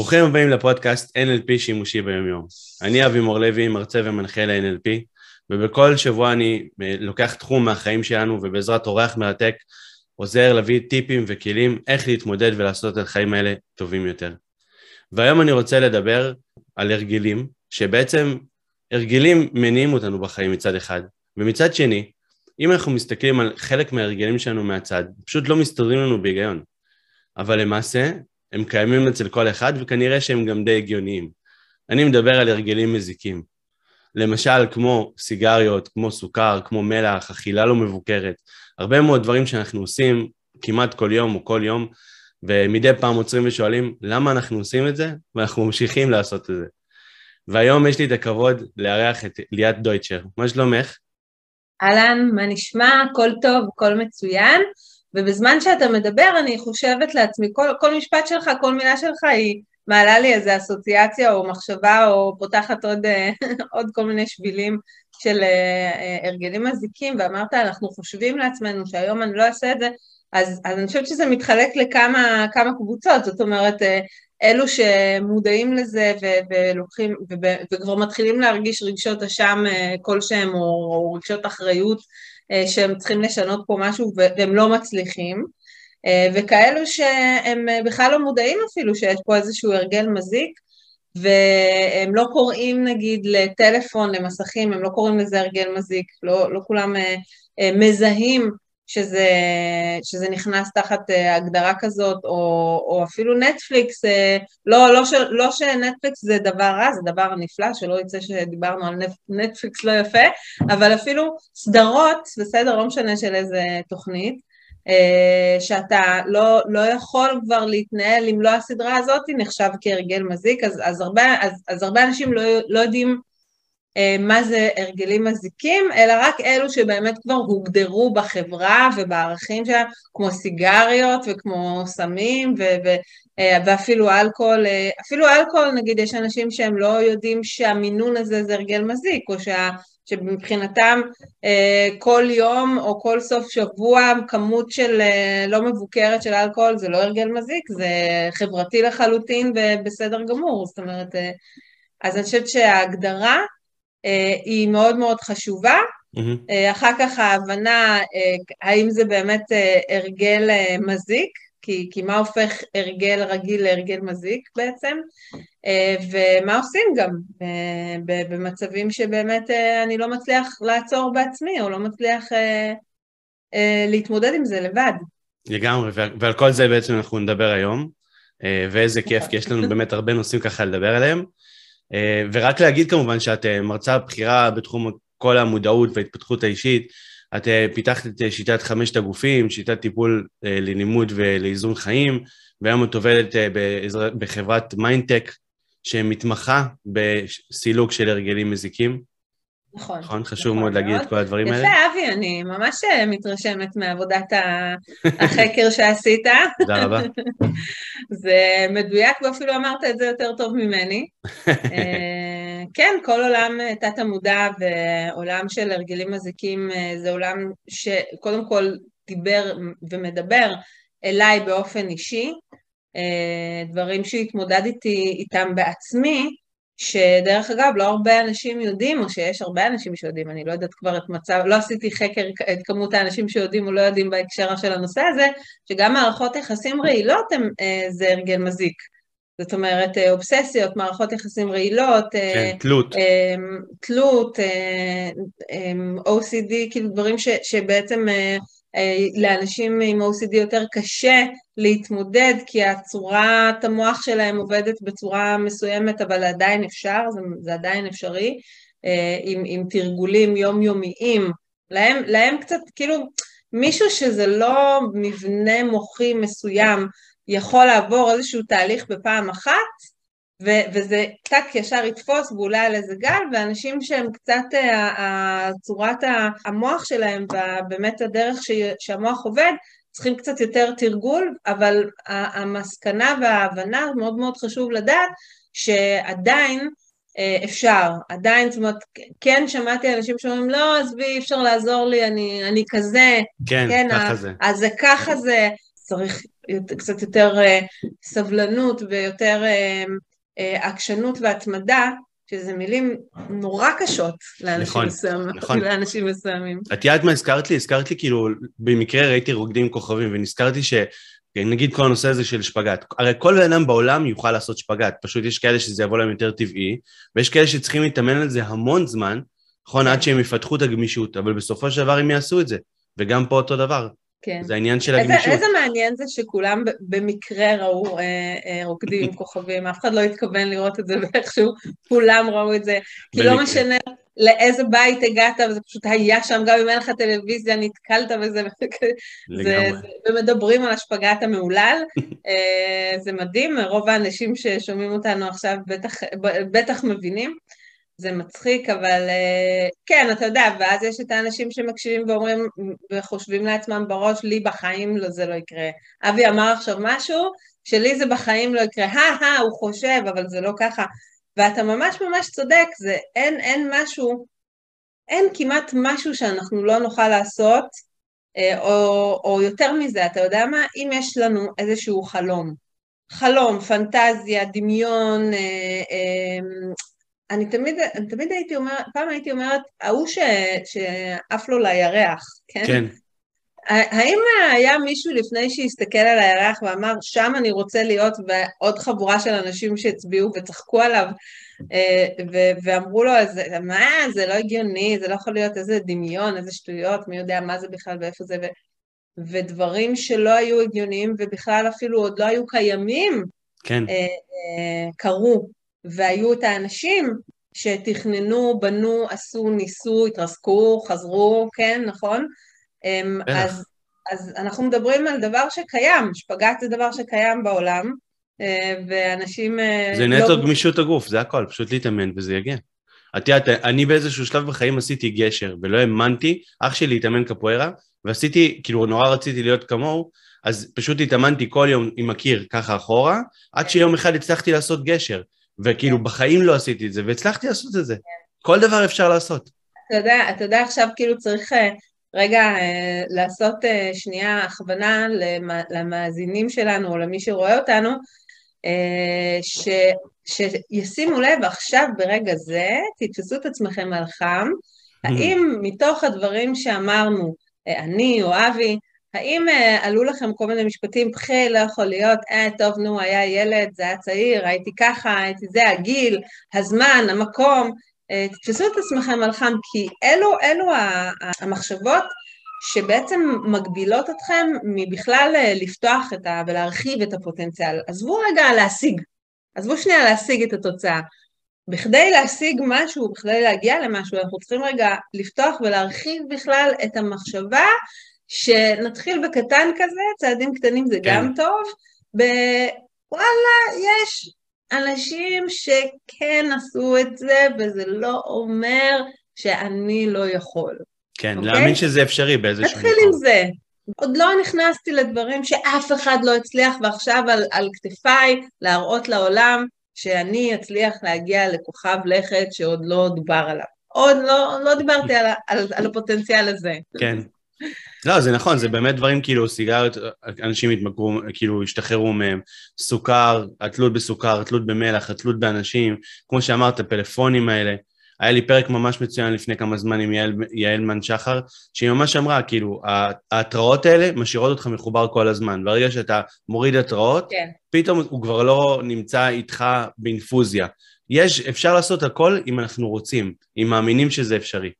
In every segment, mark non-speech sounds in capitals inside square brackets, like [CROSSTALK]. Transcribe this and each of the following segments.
ברוכים הבאים לפודקאסט NLP שימושי ביומיום. אני אבי מור לוי, מרצה ומנחה ל-NLP, ובכל שבוע אני אה, לוקח תחום מהחיים שלנו ובעזרת אורח מרתק עוזר להביא טיפים וכלים איך להתמודד ולעשות את החיים האלה טובים יותר. והיום אני רוצה לדבר על הרגלים, שבעצם הרגלים מניעים אותנו בחיים מצד אחד, ומצד שני, אם אנחנו מסתכלים על חלק מההרגלים שלנו מהצד, פשוט לא מסתדרים לנו בהיגיון. אבל למעשה, הם קיימים אצל כל אחד, וכנראה שהם גם די הגיוניים. אני מדבר על הרגלים מזיקים. למשל, כמו סיגריות, כמו סוכר, כמו מלח, אכילה לא מבוקרת. הרבה מאוד דברים שאנחנו עושים כמעט כל יום או כל יום, ומדי פעם עוצרים ושואלים למה אנחנו עושים את זה, ואנחנו ממשיכים לעשות את זה. והיום יש לי את הכבוד לארח את ליאת דויטשר. מה שלומך? אהלן, מה נשמע? הכל טוב, הכל מצוין. ובזמן שאתה מדבר אני חושבת לעצמי, כל, כל משפט שלך, כל מילה שלך היא מעלה לי איזו אסוציאציה או מחשבה או פותחת עוד, אה, [LAUGHS] עוד כל מיני שבילים של אה, אה, הרגלים מזיקים, ואמרת, אנחנו חושבים לעצמנו שהיום אני לא אעשה את זה, אז, אז אני חושבת שזה מתחלק לכמה קבוצות, זאת אומרת, אלו שמודעים לזה ו- ולוקחים, ו- וכבר מתחילים להרגיש רגשות אשם כלשהם או, או רגשות אחריות שהם צריכים לשנות פה משהו והם לא מצליחים, אה, וכאלו שהם אה, בכלל לא מודעים אפילו שיש פה איזשהו הרגל מזיק, והם לא קוראים נגיד לטלפון, למסכים, הם לא קוראים לזה הרגל מזיק, לא, לא כולם מזהים שזה, שזה נכנס תחת אה, הגדרה כזאת, או, או אפילו נטפליקס, אה, לא, לא, ש, לא שנטפליקס זה דבר רע, זה דבר נפלא, שלא יצא שדיברנו על נטפליקס לא יפה, אבל אפילו סדרות, בסדר, לא משנה של איזה תוכנית, אה, שאתה לא, לא יכול כבר להתנהל אם לא הסדרה הזאת, נחשב כהרגל מזיק, אז, אז, הרבה, אז, אז הרבה אנשים לא, לא יודעים מה זה הרגלים מזיקים, אלא רק אלו שבאמת כבר הוגדרו בחברה ובערכים שלה, כמו סיגריות וכמו סמים ו- ו- אה, ואפילו אלכוהול, אה, אפילו אלכוהול נגיד יש אנשים שהם לא יודעים שהמינון הזה זה הרגל מזיק, או שה... שמבחינתם כל יום או כל סוף שבוע כמות של לא מבוקרת של אלכוהול זה לא הרגל מזיק, זה חברתי לחלוטין ובסדר גמור, זאת אומרת, אז אני חושבת שההגדרה אה, היא מאוד מאוד חשובה. Mm-hmm. אחר כך ההבנה אה, האם זה באמת הרגל מזיק, כי, כי מה הופך הרגל רגיל להרגל מזיק בעצם, ומה עושים גם במצבים שבאמת אני לא מצליח לעצור בעצמי, או לא מצליח להתמודד עם זה לבד. לגמרי, ועל כל זה בעצם אנחנו נדבר היום, ואיזה כיף, כי יש לנו באמת הרבה נושאים ככה לדבר עליהם. אה, ורק להגיד כמובן שאת אה, מרצה בכירה בתחום כל המודעות וההתפתחות האישית, את אה, פיתחת את שיטת חמשת הגופים, שיטת טיפול ללימוד ולאיזון חיים, והיום את עובדת בחברת מיינטק שמתמחה בסילוק של הרגלים מזיקים. נכון. נכון? חשוב נכון מאוד להגיד את כל הדברים יפה, האלה. יפה, אבי, אני ממש אה, מתרשמת מעבודת החקר שעשית. תודה רבה. [LAUGHS] זה מדויק, ואפילו אמרת את זה יותר טוב ממני. [LAUGHS] אה, כן, כל עולם אה, תת-המודע ועולם של הרגלים מזיקים זה עולם שקודם כל דיבר ומדבר אליי באופן אישי, דברים שהתמודדתי איתם בעצמי, שדרך אגב לא הרבה אנשים יודעים, או שיש הרבה אנשים שיודעים, אני לא יודעת כבר את מצב, לא עשיתי חקר את כמות האנשים שיודעים או לא יודעים בהקשר של הנושא הזה, שגם מערכות יחסים רעילות הם, אה, זה הרגל מזיק. זאת אומרת, אה, אובססיות, מערכות יחסים רעילות, אה, כן, תלות, תלות, OCD, כאילו דברים ש, שבעצם לאנשים עם OCD יותר קשה להתמודד כי הצורת המוח שלהם עובדת בצורה מסוימת אבל עדיין אפשר, זה, זה עדיין אפשרי, אה, עם, עם תרגולים יומיומיים, להם, להם קצת כאילו מישהו שזה לא מבנה מוחי מסוים יכול לעבור איזשהו תהליך בפעם אחת וזה טאק ישר יתפוס ואולי על איזה גל, ואנשים שהם קצת, uh, צורת המוח שלהם ובאמת הדרך שהמוח עובד, צריכים קצת יותר תרגול, אבל המסקנה וההבנה, מאוד מאוד חשוב לדעת, שעדיין uh, אפשר, עדיין, זאת אומרת, כן שמעתי אנשים שאומרים, לא, עזבי, אי אפשר לעזור לי, אני, אני כזה. כן, כן ככה ה- זה. אז זה ככה זה. צריך קצת יותר סבלנות ויותר עקשנות והתמדה, שזה מילים נורא קשות לאנשים, נכון, מסוים, נכון. [LAUGHS] לאנשים מסוימים. את יודעת מה הזכרת לי? הזכרת לי כאילו, במקרה ראיתי רוקדים כוכבים ונזכרתי ש... נגיד כל הנושא הזה של שפגאט, הרי כל בן אדם בעולם יוכל לעשות שפגאט, פשוט יש כאלה שזה יבוא להם יותר טבעי, ויש כאלה שצריכים להתאמן על זה המון זמן, נכון, עד שהם יפתחו את הגמישות, אבל בסופו של דבר הם יעשו את זה, וגם פה אותו דבר. כן. זה העניין של הגמישות. איזה, איזה מעניין זה שכולם במקרה ראו אה, אה, רוקדים כוכבים, אף אחד לא התכוון לראות את זה ואיכשהו כולם ראו את זה, כי לא משנה לאיזה בית הגעת, וזה פשוט היה שם, גם אם אין לך טלוויזיה, נתקלת בזה, זה, ומדברים על השפגת המהולל. אה, זה מדהים, רוב האנשים ששומעים אותנו עכשיו בטח, בטח מבינים. זה מצחיק, אבל אה, כן, אתה יודע, ואז יש את האנשים שמקשיבים ואומרים, וחושבים לעצמם בראש, לי בחיים לא, זה לא יקרה. אבי אמר עכשיו משהו, שלי זה בחיים לא יקרה, הא, הא, הוא חושב, אבל זה לא ככה. ואתה ממש ממש צודק, זה אין, אין משהו, אין כמעט משהו שאנחנו לא נוכל לעשות, אה, או, או יותר מזה, אתה יודע מה? אם יש לנו איזשהו חלום, חלום, פנטזיה, דמיון, אה, אני תמיד, אני תמיד הייתי אומרת, פעם הייתי אומרת, ההוא שעף לו לירח, כן? כן. האם היה מישהו לפני שהסתכל על הירח ואמר, שם אני רוצה להיות, ועוד חבורה של אנשים שהצביעו וצחקו עליו, אה, ואמרו לו, מה, זה לא הגיוני, זה לא יכול להיות איזה דמיון, איזה שטויות, מי יודע מה זה בכלל ואיפה זה, ו... ודברים שלא היו הגיוניים ובכלל אפילו עוד לא היו קיימים, כן. אה, אה, קרו. והיו את האנשים שתכננו, בנו, עשו, ניסו, התרסקו, חזרו, כן, נכון? אמ, אז, אז אנחנו מדברים על דבר שקיים, שפגעת זה דבר שקיים בעולם, אה, ואנשים... אה, זה נטו לא... גמישות הגוף, זה הכל, פשוט להתאמן וזה יגיע. את יודעת, אני באיזשהו שלב בחיים עשיתי גשר, ולא האמנתי, אח שלי התאמן קפוארה, ועשיתי, כאילו נורא רציתי להיות כמוהו, אז פשוט התאמנתי כל יום עם הקיר ככה אחורה, עד שיום אחד הצלחתי לעשות גשר. וכאילו כן. בחיים לא עשיתי את זה, והצלחתי לעשות את זה. כן. כל דבר אפשר לעשות. אתה יודע, אתה יודע עכשיו כאילו צריך אה, רגע אה, לעשות אה, שנייה הכוונה למאזינים שלנו או למי שרואה אותנו, ש, שישימו לב עכשיו ברגע זה, תתפסו את עצמכם על חם, האם מתוך הדברים שאמרנו, אני או אבי, האם uh, עלו לכם כל מיני משפטים, בכי, לא יכול להיות, אה, טוב, נו, היה ילד, זה היה צעיר, הייתי ככה, הייתי זה, הגיל, הזמן, המקום, uh, תתפסו את עצמכם על חם, כי אלו, אלו המחשבות שבעצם מגבילות אתכם מבכלל אה, לפתוח את ה... ולהרחיב את הפוטנציאל. עזבו רגע להשיג, עזבו שנייה להשיג את התוצאה. בכדי להשיג משהו, בכדי להגיע למשהו, אנחנו צריכים רגע לפתוח ולהרחיב בכלל את המחשבה שנתחיל בקטן כזה, צעדים קטנים זה כן. גם טוב, ווואלה, יש אנשים שכן עשו את זה, וזה לא אומר שאני לא יכול. כן, okay? אוקיי? להאמין שזה אפשרי באיזשהו מקום. נתחיל עם זה. עוד לא נכנסתי לדברים שאף אחד לא הצליח, ועכשיו על, על כתפיי להראות לעולם שאני אצליח להגיע לכוכב לכת שעוד לא דובר עליו. עוד לא, לא דיברתי על, על, על הפוטנציאל הזה. כן. לא, זה נכון, זה באמת דברים כאילו, סיגריות, אנשים התמכרו, כאילו השתחררו מהם, סוכר, התלות בסוכר, התלות במלח, התלות באנשים, כמו שאמרת, הפלאפונים האלה. היה לי פרק ממש מצוין לפני כמה זמן עם יעל, יעלמן שחר, שהיא ממש אמרה, כאילו, ההתראות האלה משאירות אותך מחובר כל הזמן. ברגע שאתה מוריד התראות, כן. פתאום הוא כבר לא נמצא איתך באינפוזיה. יש, אפשר לעשות הכל אם אנחנו רוצים, אם מאמינים שזה אפשרי.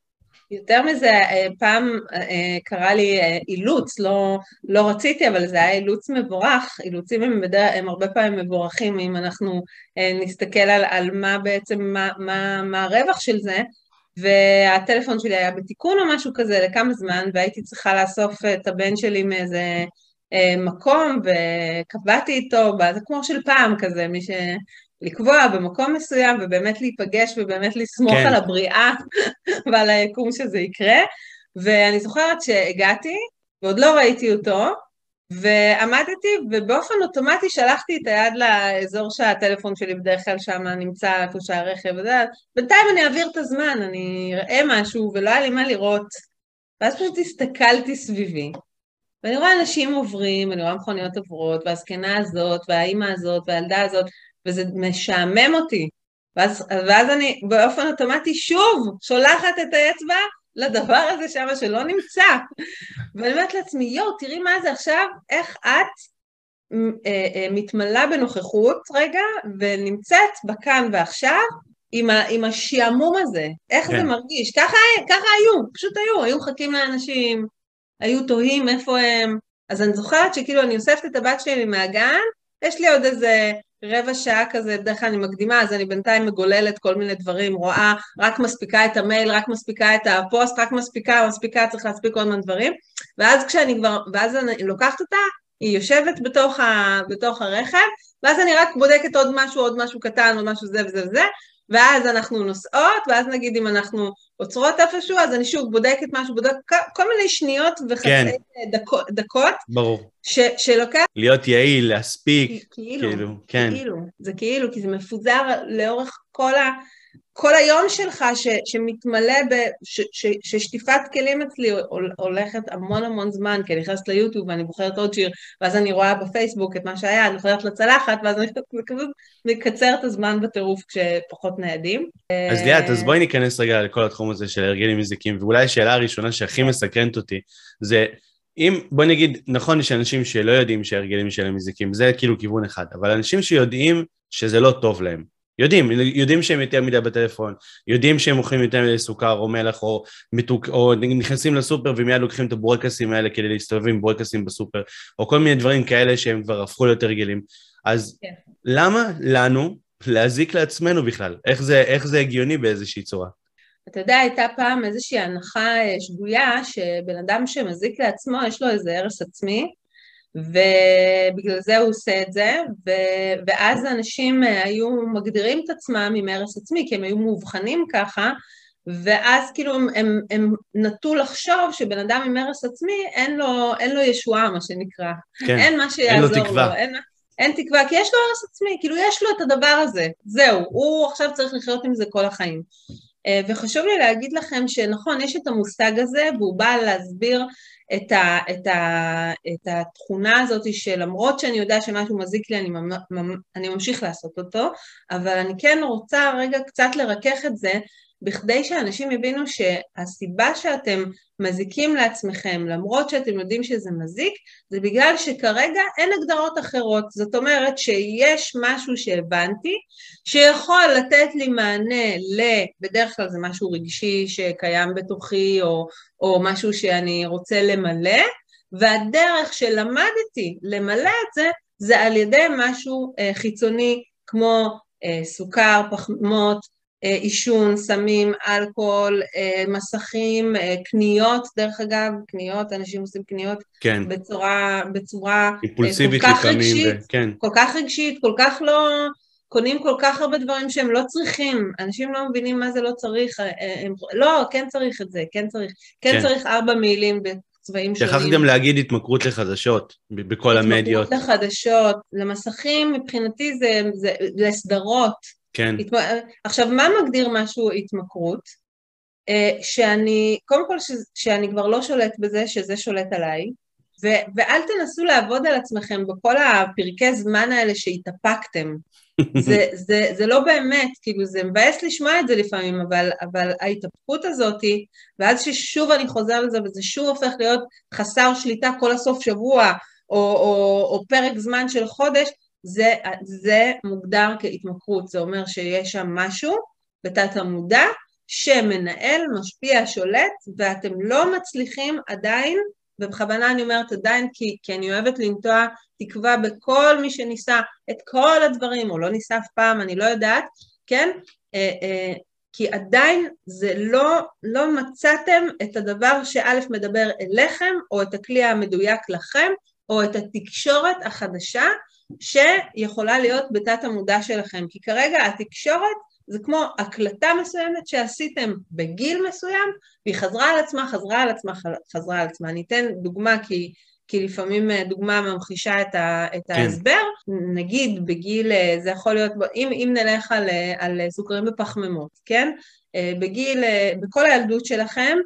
יותר מזה, אה, פעם אה, קרה לי אה, אילוץ, לא, לא רציתי, אבל זה היה אילוץ מבורך. אילוצים הם, בדרך, הם הרבה פעמים מבורכים, אם אנחנו נסתכל על, על מה בעצם, מה, מה, מה הרווח של זה. והטלפון שלי היה בתיקון או משהו כזה לכמה זמן, והייתי צריכה לאסוף את הבן שלי מאיזה מקום, וקבעתי איתו, זה כמו של פעם כזה, מי ש... לקבוע במקום מסוים ובאמת להיפגש ובאמת לסמוך כן. על הבריאה [LAUGHS] ועל היקום שזה יקרה. ואני זוכרת שהגעתי ועוד לא ראיתי אותו, ועמדתי ובאופן אוטומטי שלחתי את היד לאזור שהטלפון שלי בדרך כלל שם נמצא איפה שהרכב וזה, בינתיים אני אעביר את הזמן, אני אראה משהו ולא היה לי מה לראות. ואז פשוט הסתכלתי סביבי, ואני רואה אנשים עוברים, אני רואה מכוניות עוברות, והזקנה הזאת, והאימא הזאת, והילדה הזאת, וזה משעמם אותי. ואז, ואז אני באופן אוטומטי שוב שולחת את האצבע לדבר הזה שם שלא נמצא. ואני אומרת לעצמי, יואו, תראי מה זה עכשיו, איך את אה, אה, מתמלאה בנוכחות רגע, ונמצאת בכאן ועכשיו עם, ה, עם השעמום הזה, איך כן. זה מרגיש. ככה, ככה היו, פשוט היו, היו מחכים לאנשים, היו תוהים איפה הם. אז אני זוכרת שכאילו אני אוספת את הבת שלי מהגן, יש לי עוד איזה רבע שעה כזה, בדרך כלל אני מקדימה, אז אני בינתיים מגוללת כל מיני דברים, רואה, רק מספיקה את המייל, רק מספיקה את הפוסט, רק מספיקה, מספיקה, צריך להספיק כל מיני דברים, ואז כשאני כבר, ואז אני לוקחת אותה, היא יושבת בתוך, ה, בתוך הרכב, ואז אני רק בודקת עוד משהו, עוד משהו קטן, עוד משהו זה וזה וזה, ואז אנחנו נוסעות, ואז נגיד אם אנחנו עוצרות איפשהו, אז אני שוב בודקת משהו, בודקת כל מיני שניות וחצי כן. דקות, דקות. ברור. ש, שלוקח... להיות יעיל, להספיק. כאילו, כאילו, כן. כאילו, זה כאילו, כי זה מפוזר לאורך כל ה... כל היום שלך ש, שמתמלא, ב, ש, ש, ששטיפת כלים אצלי הולכת המון המון זמן, כי אני נכנסת ליוטיוב ואני בוחרת עוד שיר, ואז אני רואה בפייסבוק את מה שהיה, אני חוזרת לצלחת, ואז אני [LAUGHS] כזה מקצר את הזמן בטירוף כשפחות ניידים. אז ליאת, אז בואי ניכנס רגע לכל התחום הזה של הרגלים מזיקים, ואולי השאלה הראשונה שהכי מסקרנת אותי, זה אם, בוא נגיד, נכון, יש אנשים שלא יודעים שההרגלים שלהם מזיקים, זה כאילו כיוון אחד, אבל אנשים שיודעים שזה לא טוב להם, יודעים, יודעים שהם יותר מדי בטלפון, יודעים שהם אוכלים יותר מדי סוכר או מלח או, מתוק, או נכנסים לסופר ומיד לוקחים את הבורקסים האלה כדי להסתובב עם בורקסים בסופר, או כל מיני דברים כאלה שהם כבר הפכו ליותר רגילים. אז כן. למה לנו להזיק לעצמנו בכלל? איך זה, איך זה הגיוני באיזושהי צורה? אתה יודע, הייתה פעם איזושהי הנחה אה, שגויה שבן אדם שמזיק לעצמו, יש לו איזה הרס עצמי, ובגלל זה הוא עושה את זה, ו... ואז אנשים אה, היו מגדירים את עצמם עם הרס עצמי, כי הם היו מאובחנים ככה, ואז כאילו הם, הם, הם נטו לחשוב שבן אדם עם הרס עצמי, אין לו, אין לו ישועה, מה שנקרא. כן, אין מה שיעזור. אין לו תקווה. לו, אין, אין תקווה, כי יש לו הרס עצמי, כאילו יש לו את הדבר הזה, זהו, הוא עכשיו צריך לחיות עם זה כל החיים. אה, וחשוב לי להגיד לכם שנכון, יש את המושג הזה, והוא בא להסביר את, ה, את, ה, את התכונה הזאת שלמרות שאני יודע שמשהו מזיק לי, אני, אני ממשיך לעשות אותו, אבל אני כן רוצה רגע קצת לרכך את זה בכדי שאנשים יבינו שהסיבה שאתם מזיקים לעצמכם, למרות שאתם יודעים שזה מזיק, זה בגלל שכרגע אין הגדרות אחרות. זאת אומרת שיש משהו שהבנתי, שיכול לתת לי מענה ל... בדרך כלל זה משהו רגשי שקיים בתוכי, או, או משהו שאני רוצה למלא, והדרך שלמדתי למלא את זה, זה על ידי משהו אה, חיצוני, כמו אה, סוכר, פחמות, עישון, סמים, אלכוהול, אה, מסכים, אה, קניות, דרך אגב, קניות, אנשים עושים קניות כן. בצורה, בצורה אימפולסיבית כל כך רגשית, ו... כן. כל כך רגשית, כל כך לא... קונים כל כך הרבה דברים שהם לא צריכים, אנשים לא מבינים מה זה לא צריך, הם, לא, כן צריך את זה, כן צריך, כן, כן. צריך ארבע מעילים בצבעים שונים. שכחת גם להגיד התמכרות לחדשות בכל המדיות. התמכרות לחדשות, למסכים מבחינתי זה, זה לסדרות, כן. התמ... עכשיו, מה מגדיר משהו התמכרות? אה, שאני, קודם כל ש... שאני כבר לא שולט בזה, שזה שולט עליי, ו... ואל תנסו לעבוד על עצמכם בכל הפרקי זמן האלה שהתאפקתם. [LAUGHS] זה, זה, זה לא באמת, כאילו זה מבאס לשמוע את זה לפעמים, אבל, אבל ההתאפקות הזאת, ואז ששוב אני חוזר לזה וזה שוב הופך להיות חסר שליטה כל הסוף שבוע, או, או, או פרק זמן של חודש, זה, זה מוגדר כהתמכרות, זה אומר שיש שם משהו בתת המודע שמנהל, משפיע, שולט, ואתם לא מצליחים עדיין, ובכוונה אני אומרת עדיין כי, כי אני אוהבת לנטוע תקווה בכל מי שניסה את כל הדברים, או לא ניסה אף פעם, אני לא יודעת, כן? אה, אה, כי עדיין זה לא, לא מצאתם את הדבר שא' מדבר אליכם, או את הכלי המדויק לכם, או את התקשורת החדשה שיכולה להיות בתת המודע שלכם, כי כרגע התקשורת זה כמו הקלטה מסוימת שעשיתם בגיל מסוים, והיא חזרה על עצמה, חזרה על עצמה, חזרה על עצמה. אני אתן דוגמה כי, כי לפעמים אה, דוגמה ממחישה את, ה, את כן. ההסבר. נגיד בגיל, אה, זה יכול להיות, אם, אם נלך על, אה, על סוכרים בפחמימות, כן? בגיל, בכל הילדות שלכם,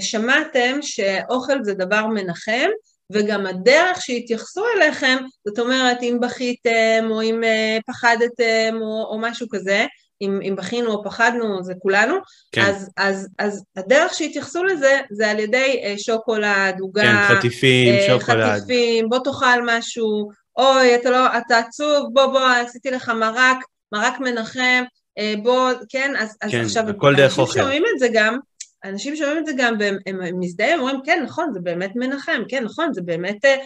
שמעתם שאוכל זה דבר מנחם, וגם הדרך שהתייחסו אליכם, זאת אומרת, אם בכיתם או אם פחדתם או, או משהו כזה, אם, אם בכינו או פחדנו, זה כולנו, כן. אז, אז, אז הדרך שהתייחסו לזה, זה על ידי אה, שוקולד, עוגה, כן, חטיפים, אה, שוקולד. חטיפים, בוא תאכל משהו, אוי, אתה לא, אתה עצוב, בוא, בוא, עשיתי לך מרק, מרק מנחם, אה, בוא, כן, אז, כן, אז עכשיו, הכל דרך אוכל. אנשים שומעים את זה גם, אנשים שומעים את זה גם, והם מזדהים, אומרים, כן, נכון, זה באמת מנחם, כן, נכון, זה באמת אה,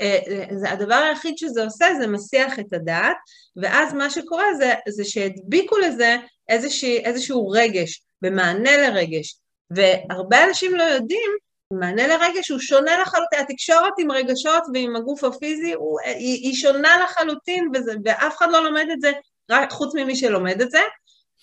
אה, זה הדבר היחיד שזה עושה זה מסיח את הדעת, ואז מה שקורה זה, זה שהדביקו לזה איזושהי, איזשהו רגש, במענה לרגש. והרבה אנשים לא יודעים, מענה לרגש הוא שונה לחלוטין, התקשורת עם רגשות ועם הגוף הפיזי הוא, היא, היא שונה לחלוטין, וזה, ואף אחד לא לומד את זה, רק חוץ ממי שלומד את זה,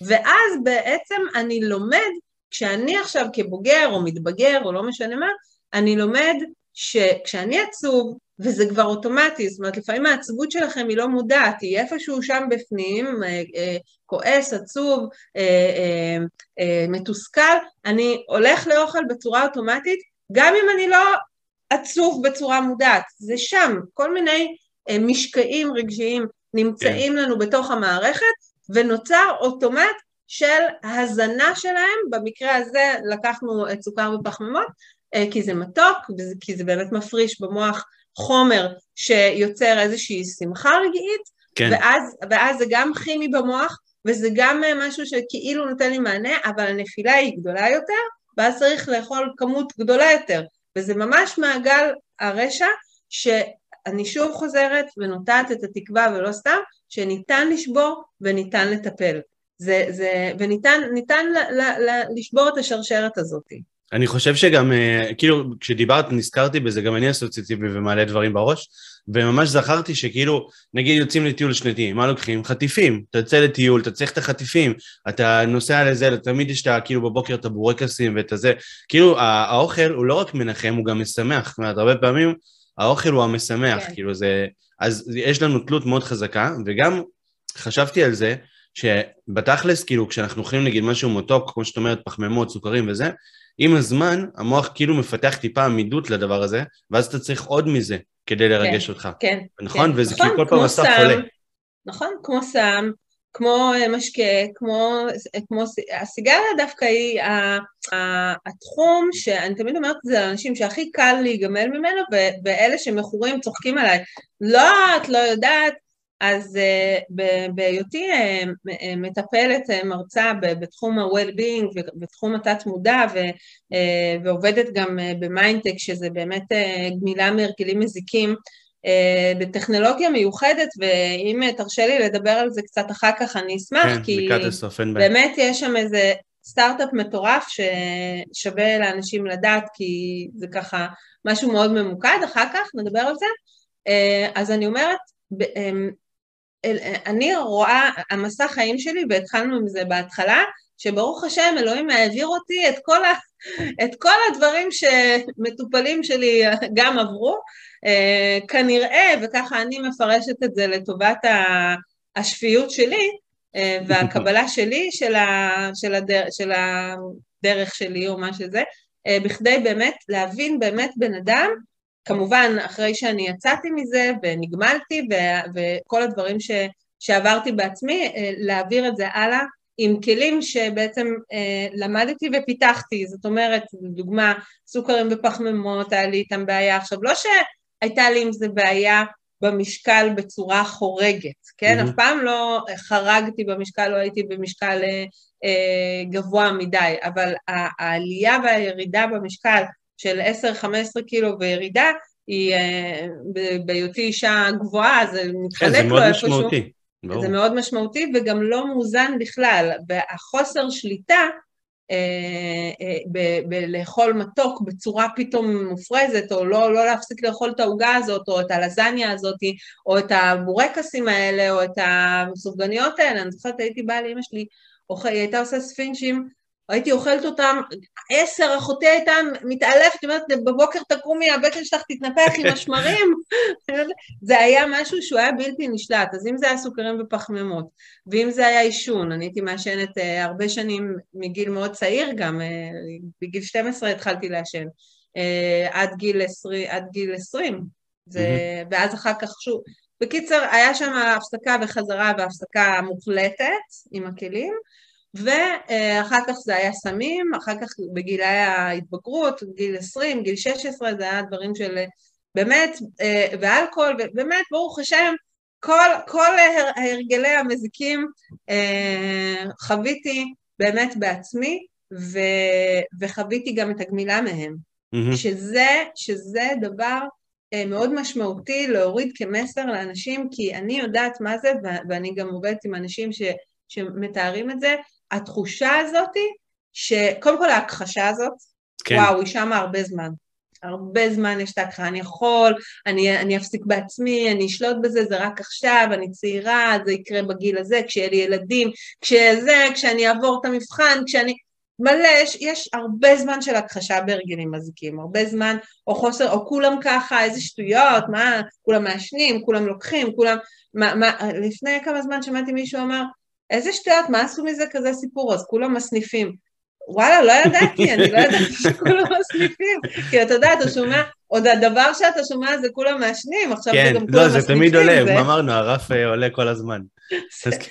ואז בעצם אני לומד, כשאני עכשיו כבוגר או מתבגר או לא משנה מה, אני לומד שכשאני עצוב, וזה כבר אוטומטי, זאת אומרת לפעמים העצבות שלכם היא לא מודעת, היא איפשהו שם בפנים, אה, אה, כועס, עצוב, אה, מתוסכל, אני הולך לאוכל בצורה אוטומטית, גם אם אני לא עצוב בצורה מודעת, זה שם, כל מיני משקעים רגשיים נמצאים כן. לנו בתוך המערכת, ונוצר אוטומט של הזנה שלהם, במקרה הזה לקחנו את סוכר ופחמימות, כי זה מתוק, כי זה באמת מפריש במוח חומר שיוצר איזושהי שמחה רגעית, כן. ואז, ואז זה גם כימי במוח, וזה גם משהו שכאילו נותן לי מענה, אבל הנפילה היא גדולה יותר, ואז צריך לאכול כמות גדולה יותר. וזה ממש מעגל הרשע, שאני שוב חוזרת ונוטעת את התקווה ולא סתם, שניתן לשבור וניתן לטפל. זה, זה, וניתן ל, ל, ל, לשבור את השרשרת הזאת. אני חושב שגם, אה, כאילו, כשדיברת, נזכרתי בזה, גם אני אסוציאטיבי ומעלה דברים בראש, וממש זכרתי שכאילו, נגיד יוצאים לטיול שנתי, מה לוקחים? חטיפים. אתה יוצא לטיול, אתה צריך את החטיפים, אתה נוסע לזה, תמיד יש את ה... כאילו בבוקר את הבורקסים ואת הזה. כאילו, האוכל הוא לא רק מנחם, הוא גם משמח. זאת אומרת, הרבה פעמים האוכל הוא המשמח, כן. כאילו זה... אז יש לנו תלות מאוד חזקה, וגם חשבתי על זה, שבתכלס, כאילו, כשאנחנו אוכלים נגיד משהו מתוק, כמו שאת אומרת, פחמימות, סוכרים וזה, עם הזמן המוח כאילו מפתח טיפה עמידות לדבר הזה, ואז אתה צריך עוד מזה כדי לרגש כן, אותך. כן, נכון? כן. וזה נכון, כאילו כל פעם הסף עולה. נכון, כמו סם, כמו אה, משקה, כמו, כמו הסיגריה דווקא היא ה, ה, התחום שאני תמיד אומרת את זה לאנשים שהכי קל להיגמל ממנו, ואלה שמכורים צוחקים עליי. לא, את לא יודעת, אז uh, בהיותי uh, מטפלת, uh, מרצה בתחום ה-well-being ובתחום התת-מודע ועובדת גם במיינטק, שזה באמת גמילה מהרגלים מזיקים, בטכנולוגיה מיוחדת, ואם תרשה לי לדבר על זה קצת אחר כך, אני אשמח, כן, כי הסוף, באמת יש שם איזה סטארט-אפ מטורף ששווה לאנשים לדעת, כי זה ככה משהו מאוד ממוקד, אחר כך נדבר על זה. אז אני אומרת, אני רואה, המסע חיים שלי, והתחלנו עם זה בהתחלה, שברוך השם אלוהים העביר אותי את כל, ה, את כל הדברים שמטופלים שלי גם עברו, אה, כנראה, וככה אני מפרשת את זה לטובת השפיות שלי אה, והקבלה [LAUGHS] שלי של, ה, של, הדר, של הדרך שלי או מה שזה, אה, בכדי באמת להבין באמת בן אדם כמובן, אחרי שאני יצאתי מזה ונגמלתי ו- וכל הדברים ש- שעברתי בעצמי, אה, להעביר את זה הלאה עם כלים שבעצם אה, למדתי ופיתחתי, זאת אומרת, לדוגמה, סוכרים ופחמימות, היה לי איתם בעיה. עכשיו, לא שהייתה לי עם זה בעיה במשקל בצורה חורגת, כן? Mm-hmm. אף פעם לא חרגתי במשקל, לא הייתי במשקל אה, אה, גבוה מדי, אבל העלייה והירידה במשקל של 10-15 קילו וירידה, היא אה, בהיותי אישה גבוהה, זה מתחלק כן, לו איפשהו. זה מאוד משמעותי. ברור. זה מאוד משמעותי וגם לא מאוזן בכלל, והחוסר שליטה אה, אה, בלאכול מתוק בצורה פתאום מופרזת, או לא, לא להפסיק לאכול את העוגה הזאת, או את הלזניה הזאת, או את הבורקסים האלה, או את הסופגניות האלה. אני זוכרת, הייתי באה לאמא שלי, היא הייתה עושה ספינצ'ים, הייתי אוכלת אותם, עשר, אחותי הייתה מתעלפת, אומרת, בבוקר תקומי, הבטן שלך תתנפח עם השמרים. [LAUGHS] זה היה משהו שהוא היה בלתי נשלט, אז אם זה היה סוכרים ופחמימות, ואם זה היה עישון, אני הייתי מעשנת uh, הרבה שנים מגיל מאוד צעיר גם, uh, בגיל 12 התחלתי לעשן. אה, עד, גיל 20, עד גיל 20. זה. ואז אחר כך שוב, בקיצר, היה שם הפסקה וחזרה והפסקה מוחלטת עם הכלים, ואחר כך זה היה סמים, אחר כך בגילי ההתבגרות, גיל 20, גיל 16, זה היה דברים של באמת, אה, ואלכוהול, ובאמת, ברוך השם, כל, כל הרגלי המזיקים אה, חוויתי באמת בעצמי, ו, וחוויתי גם את הגמילה מהם. Mm-hmm. שזה, שזה דבר אה, מאוד משמעותי להוריד כמסר לאנשים, כי אני יודעת מה זה, ואני גם עובדת עם אנשים ש, שמתארים את זה, התחושה הזאתי, שקודם כל ההכחשה הזאת, כן. וואו, היא שמה הרבה זמן. הרבה זמן יש את ההכחשה, אני יכול, אני, אני אפסיק בעצמי, אני אשלוט בזה, זה רק עכשיו, אני צעירה, זה יקרה בגיל הזה, כשיהיה לי ילדים, כשזה, כשאני אעבור את המבחן, כשאני... מלא, יש, יש הרבה זמן של הכחשה בהרגלים מזיקים, הרבה זמן, או חוסר, או כולם ככה, איזה שטויות, מה, כולם מעשנים, כולם לוקחים, כולם, מה, מה, לפני כמה זמן שמעתי מישהו אמר, איזה שטויות, מה עשו מזה כזה סיפור, אז כולם מסניפים. וואלה, לא ידעתי, אני לא ידעתי [LAUGHS] שכולם מסניפים, כי אתה יודע, אתה שומע, עוד הדבר שאתה שומע זה כולם מעשנים, עכשיו כן, זה גם כולם מסניפים. כן, לא, זה תמיד עולה, אמרנו, הרף אה, עולה כל הזמן.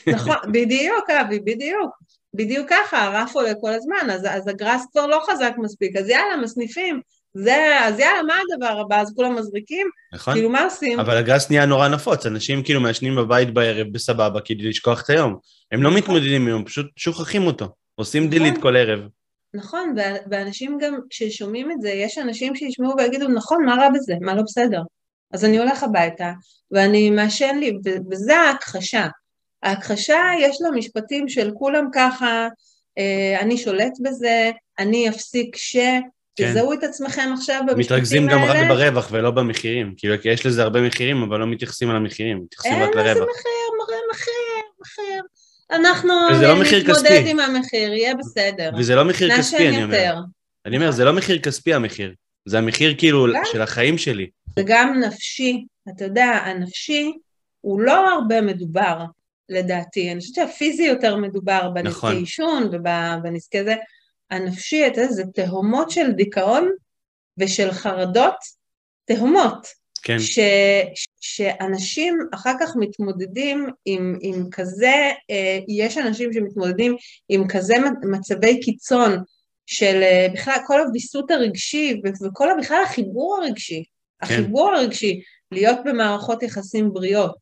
נכון, בדיוק, אבי, בדיוק. בדיוק ככה, הרף עולה כל הזמן, אז, אז הגראס כבר לא חזק מספיק, אז יאללה, מסניפים. זה, אז יאללה, מה הדבר הבא? אז כולם מזריקים? נכון. כאילו, מה עושים? אבל הגראס נהיה נורא נפוץ, אנשים כאילו מעשנים בבית בערב בסבבה כדי לשכוח את היום. הם לא נכון. מתמודדים עם, פשוט שוכחים אותו. עושים נכון. דילית כל ערב. נכון, ואנשים גם, כששומעים את זה, יש אנשים שישמעו ויגידו, נכון, מה רע בזה? מה לא בסדר? אז אני הולך הביתה, ואני מעשן לי, וזה ההכחשה. ההכחשה יש לה משפטים של כולם ככה, אה, אני שולט בזה, אני אפסיק ש... כן. תזהו את עצמכם עכשיו במשפטים האלה. מתרכזים גם רק ברווח ולא במחירים. כאילו, כי יש לזה הרבה מחירים, אבל לא מתייחסים על המחירים, מתייחסים רק לרווח. אין לזה מחיר, מחיר, מחיר. אנחנו לא נתמודד עם המחיר, יהיה בסדר. וזה לא מחיר כספי, אני אומר. אני אומר, זה לא מחיר כספי המחיר, זה המחיר כאילו של החיים שלי. זה גם נפשי, אתה יודע, הנפשי הוא לא הרבה מדובר, לדעתי. אני חושבת שהפיזי יותר מדובר בנזקי נכון. עישון ובנזקי זה. הנפשי, אתה יודע, זה תהומות של דיכאון ושל חרדות, תהומות. כן. ש, שאנשים אחר כך מתמודדים עם, עם כזה, אה, יש אנשים שמתמודדים עם כזה מצבי קיצון של אה, בכלל כל הוויסות הרגשי וכל בכלל החיבור הרגשי, כן. החיבור הרגשי, להיות במערכות יחסים בריאות,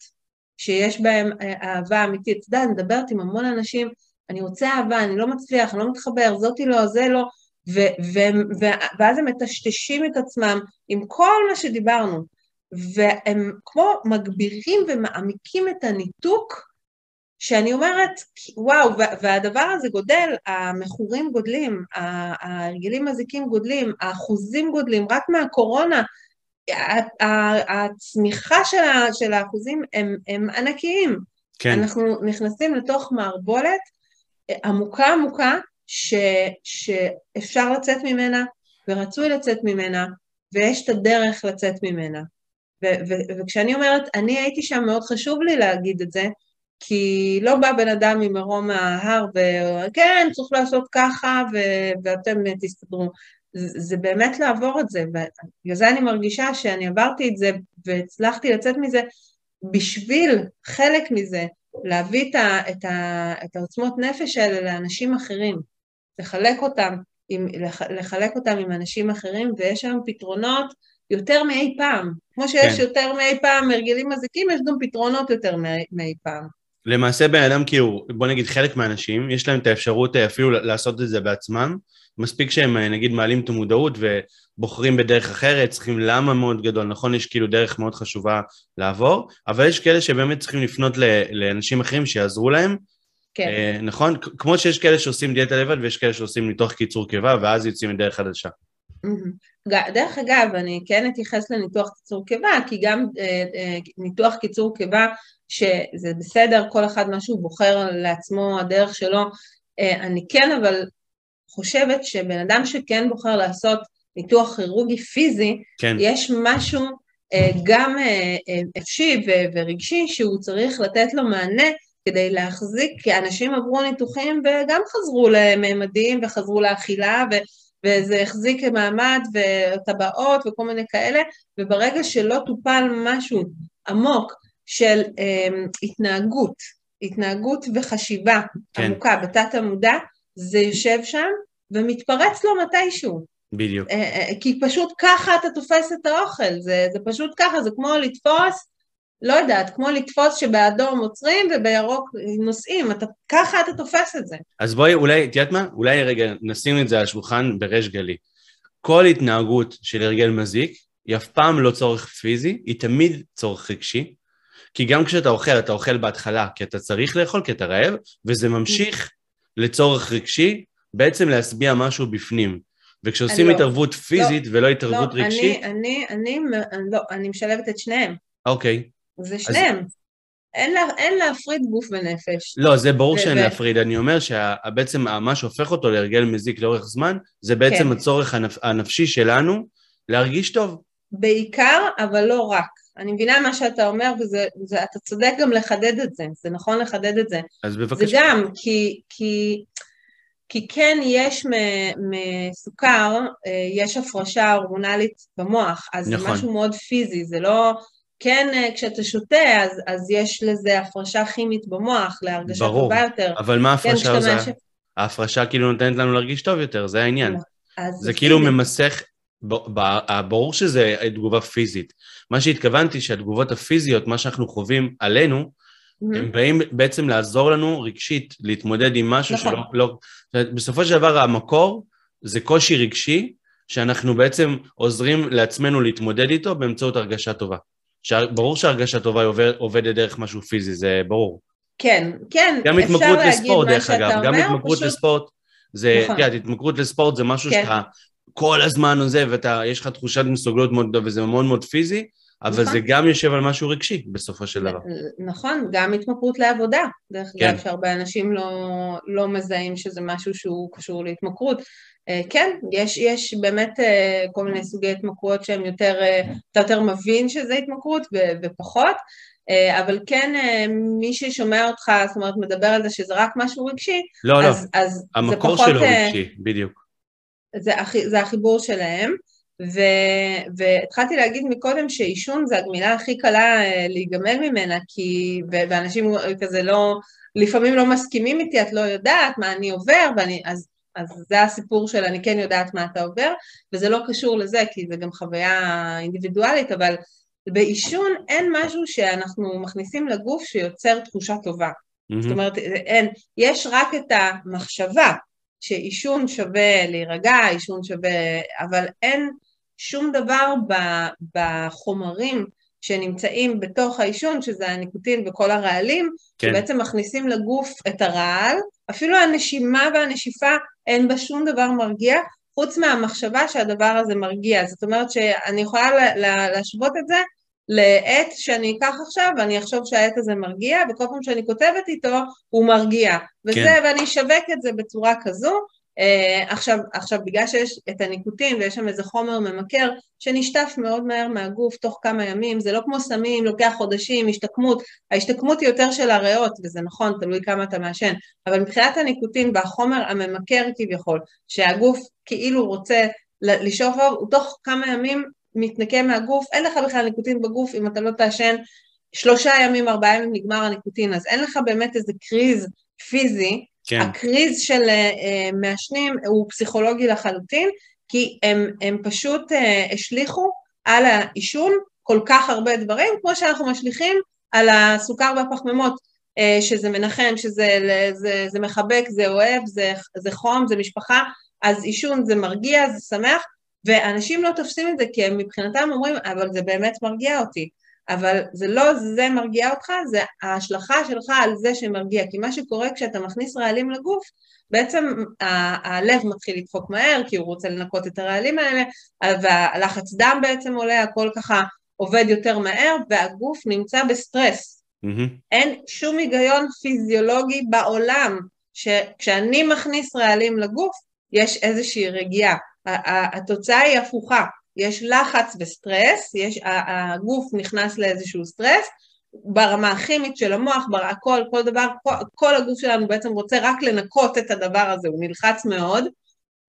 שיש בהם אה, אהבה אמיתית. אתה יודע, אני מדברת עם המון אנשים, אני רוצה אהבה, אני לא מצליח, אני לא מתחבר, זאתי לא, זה לא, ו- ו- ו- ואז הם מטשטשים את עצמם עם כל מה שדיברנו. והם כמו מגבירים ומעמיקים את הניתוק, שאני אומרת, וואו, והדבר הזה גודל, המכורים גודלים, ההרגלים מזיקים גודלים, האחוזים גודלים, רק מהקורונה, הצמיחה של האחוזים הם, הם ענקיים. כן. אנחנו נכנסים לתוך מערבולת עמוקה עמוקה, ש, שאפשר לצאת ממנה, ורצוי לצאת ממנה, ויש את הדרך לצאת ממנה. ו- ו- וכשאני אומרת, אני הייתי שם, מאוד חשוב לי להגיד את זה, כי לא בא בן אדם ממרום ההר וכן, צריך לעשות ככה ו- ואתם תסתדרו. זה, זה באמת לעבור את זה, ובגלל זה אני מרגישה שאני עברתי את זה והצלחתי לצאת מזה בשביל חלק מזה, להביא את, ה, את, ה, את העוצמות נפש האלה לאנשים אחרים, לחלק אותם, עם, לחלק אותם עם אנשים אחרים, ויש היום פתרונות יותר מאי פעם. כמו שיש כן. יותר מאי פעם הרגלים מזיקים, יש גם פתרונות יותר מאי פעם. למעשה בן אדם כאילו, בוא נגיד חלק מהאנשים, יש להם את האפשרות אה, אפילו לעשות את זה בעצמם, מספיק שהם אה, נגיד מעלים את המודעות ובוחרים בדרך אחרת, צריכים למה מאוד גדול, נכון? יש כאילו דרך מאוד חשובה לעבור, אבל יש כאלה שבאמת צריכים לפנות לאנשים אחרים שיעזרו להם, כן. אה, נכון? כמו שיש כאלה שעושים דיאטה לבד ויש כאלה שעושים ניתוח קיצור קיבה ואז יוצאים מדרך חדשה. דרך אגב, אני כן אתייחס לניתוח קיצור קיבה, כי גם אה, אה, ניתוח קיצור קיבה, שזה בסדר, כל אחד מה שהוא בוחר לעצמו, הדרך שלו, אה, אני כן אבל חושבת שבן אדם שכן בוחר לעשות ניתוח כירורגי פיזי, כן. יש משהו אה, גם אה, אה, אפשי ורגשי שהוא צריך לתת לו מענה כדי להחזיק, כי אנשים עברו ניתוחים וגם חזרו לממדים וחזרו לאכילה. וזה החזיק מעמד וטבעות וכל מיני כאלה, וברגע שלא טופל משהו עמוק של אה, התנהגות, התנהגות וחשיבה כן. עמוקה בתת המודע, זה יושב שם ומתפרץ לו מתישהו. בדיוק. אה, אה, כי פשוט ככה אתה תופס את האוכל, זה, זה פשוט ככה, זה כמו לתפוס, לא יודעת, כמו לתפוס שבאדום עוצרים ובירוק נוסעים, אתה, ככה אתה תופס את זה. אז בואי, אולי, את יודעת מה? אולי רגע נשים את זה על השולחן בריש גלי. כל התנהגות של הרגל מזיק היא אף פעם לא צורך פיזי, היא תמיד צורך רגשי. כי גם כשאתה אוכל, אתה אוכל בהתחלה כי אתה צריך לאכול, כי אתה רעב, וזה ממשיך לצורך רגשי, בעצם להשביע משהו בפנים. וכשעושים לא, התערבות פיזית לא, ולא התערבות לא, רגשית... אני, אני, אני, לא, אני משלבת את שניהם. אוקיי. זה שניהם. אז... אין, לה, אין להפריד גוף ונפש. לא, זה ברור ו- שאין ו- להפריד. אני אומר שבעצם מה שהופך אותו להרגל מזיק לאורך זמן, זה בעצם כן. הצורך הנפ, הנפשי שלנו להרגיש טוב. בעיקר, אבל לא רק. אני מבינה מה שאתה אומר, ואתה צודק גם לחדד את זה, זה נכון לחדד את זה. אז בבקשה. זה גם, כי, כי, כי כן יש מסוכר, אה, יש הפרשה הורמונלית במוח, אז נכון. זה משהו מאוד פיזי, זה לא... כן, אה, כשאתה שותה, אז, אז יש לזה הפרשה כימית במוח, להרגשה ברור, טובה יותר. ברור, אבל מה כן, ההפרשה כן? מאשר... ההפרשה כאילו נותנת לנו להרגיש טוב יותר, זה העניין. זה כאילו ממסך ברור שזה תגובה פיזית. מה שהתכוונתי שהתגובות הפיזיות, מה שאנחנו חווים עלינו, mm-hmm. הם באים בעצם לעזור לנו רגשית להתמודד עם משהו נכון. שלא... לא, בסופו של דבר המקור זה קושי רגשי, שאנחנו בעצם עוזרים לעצמנו להתמודד איתו באמצעות הרגשה טובה. ברור שהרגשה טובה עובדת דרך משהו פיזי, זה ברור. כן, כן, גם התמכרות לספורט, דרך אגב, גם התמכרות פשוט... לספורט, זה, נכון. כן, התמכרות לספורט זה משהו כן. שאתה כל הזמן עוזב, ויש לך תחושת מסוגלות מאוד גדולה, וזה מאוד מאוד פיזי, אבל נכון. זה גם יושב על משהו רגשי בסופו של דבר. נכון, גם התמכרות לעבודה. דרך כן. אגב, שהרבה אנשים לא, לא מזהים שזה משהו שהוא קשור להתמכרות. אה, כן, יש, יש באמת אה, כל מיני סוגי התמכרויות שהם יותר, אה, אתה יותר מבין שזה התמכרות ופחות, אבל כן, מי ששומע אותך, זאת אומרת, מדבר על זה שזה רק משהו רגשי, לא, לא. אז, לא, אז המקור זה פחות... שלו רגשי, בדיוק. זה, זה החיבור שלהם. ו, והתחלתי להגיד מקודם שעישון זה הגמילה הכי קלה אה, להיגמל ממנה, כי, ואנשים כזה לא, לפעמים לא מסכימים איתי, את לא יודעת מה אני עובר, ואני, אז, אז זה הסיפור של אני כן יודעת מה אתה עובר, וזה לא קשור לזה, כי זה גם חוויה אינדיבידואלית, אבל בעישון אין משהו שאנחנו מכניסים לגוף שיוצר תחושה טובה. Mm-hmm. זאת אומרת, אין, יש רק את המחשבה שעישון שווה להירגע, עישון שווה, אבל אין שום דבר בחומרים שנמצאים בתוך העישון, שזה הניקוטין וכל הרעלים, כן. שבעצם מכניסים לגוף את הרעל, אפילו הנשימה והנשיפה אין בה שום דבר מרגיע, חוץ מהמחשבה שהדבר הזה מרגיע. זאת אומרת שאני יכולה להשוות את זה לעט שאני אקח עכשיו ואני אחשוב שהעט הזה מרגיע, וכל פעם שאני כותבת איתו הוא מרגיע. וזה, כן. ואני אשווק את זה בצורה כזו, עכשיו, עכשיו, בגלל שיש את הניקוטין ויש שם איזה חומר ממכר שנשטף מאוד מהר מהגוף תוך כמה ימים, זה לא כמו סמים, לוקח חודשים, השתקמות, ההשתקמות היא יותר של הריאות, וזה נכון, תלוי כמה אתה מעשן, אבל מבחינת הניקוטין והחומר הממכר כביכול, שהגוף כאילו רוצה לשאוף עליו, הוא תוך כמה ימים מתנקה מהגוף, אין לך בכלל ניקוטין בגוף אם אתה לא תעשן. שלושה ימים, ארבעה ימים נגמר הניקוטין, אז אין לך באמת איזה קריז פיזי, כן. הקריז של uh, מעשנים הוא פסיכולוגי לחלוטין, כי הם, הם פשוט uh, השליכו על העישון כל כך הרבה דברים, כמו שאנחנו משליכים על הסוכר והפחמימות, uh, שזה מנחם, שזה זה, זה מחבק, זה אוהב, זה, זה חום, זה משפחה, אז עישון זה מרגיע, זה שמח, ואנשים לא תופסים את זה כי הם מבחינתם אומרים, אבל זה באמת מרגיע אותי. אבל זה לא זה מרגיע אותך, זה ההשלכה שלך על זה שמרגיע, כי מה שקורה כשאתה מכניס רעלים לגוף, בעצם ה- הלב מתחיל לדפוק מהר, כי הוא רוצה לנקות את הרעלים האלה, והלחץ דם בעצם עולה, הכל ככה עובד יותר מהר, והגוף נמצא בסטרס. Mm-hmm. אין שום היגיון פיזיולוגי בעולם שכשאני מכניס רעלים לגוף, יש איזושהי רגיעה. התוצאה היא הפוכה, יש לחץ וסטרס, יש, הגוף נכנס לאיזשהו סטרס, ברמה הכימית של המוח, הכל, כל דבר, כל, כל הגוף שלנו בעצם רוצה רק לנקות את הדבר הזה, הוא נלחץ מאוד,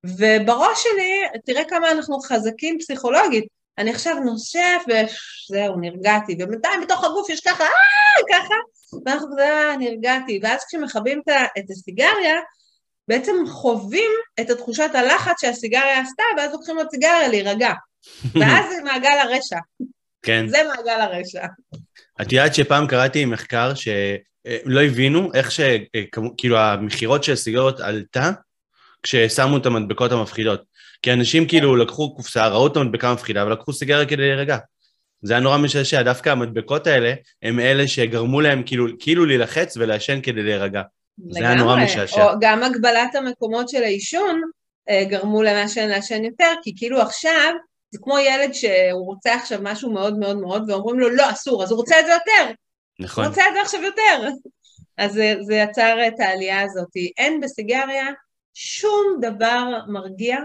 ובראש שלי, תראה כמה אנחנו חזקים פסיכולוגית, אני עכשיו נושף וזהו, נרגעתי, ובינתיים בתוך הגוף יש ככה, אה, ככה, ואנחנו כזה, אה, נרגעתי, ואז כשמכבים את הסיגריה, בעצם חווים את התחושת הלחץ שהסיגריה עשתה, ואז לוקחים לו סיגריה להירגע. ואז זה מעגל הרשע. כן. זה מעגל הרשע. את יודעת שפעם קראתי מחקר שלא הבינו איך שכאילו המכירות של הסיגריות עלתה כששמו את המדבקות המפחידות. כי אנשים כאילו לקחו קופסה, ראו את המדבקה המפחידה ולקחו סיגריה כדי להירגע. זה היה נורא משעשע, דווקא המדבקות האלה הם אלה שגרמו להם כאילו, כאילו להילחץ ולעשן כדי להירגע. זה היה נורא משעשע. או גם הגבלת המקומות של העישון אה, גרמו למעשן לעשן יותר, כי כאילו עכשיו זה כמו ילד שהוא רוצה עכשיו משהו מאוד מאוד מאוד, ואומרים לו לא, אסור, אז הוא רוצה את זה יותר. נכון. הוא רוצה את זה עכשיו יותר. אז זה, זה יצר את העלייה הזאת. אין בסיגריה שום דבר מרגיע,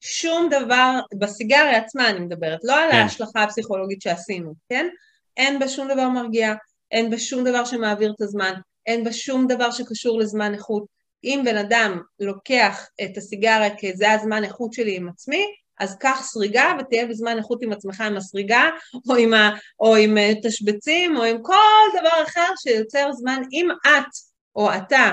שום דבר, בסיגריה עצמה אני מדברת, לא על כן. ההשלכה הפסיכולוגית שעשינו, כן? אין בה שום דבר מרגיע, אין בה שום דבר שמעביר את הזמן, אין בה שום דבר שקשור לזמן איכות. אם בן אדם לוקח את הסיגריה כי זה הזמן איכות שלי עם עצמי, אז קח סריגה ותהיה בזמן איכות עם עצמך עם הסריגה, או עם, ה, או עם אה, תשבצים, או עם כל דבר אחר שיוצר זמן. אם את או אתה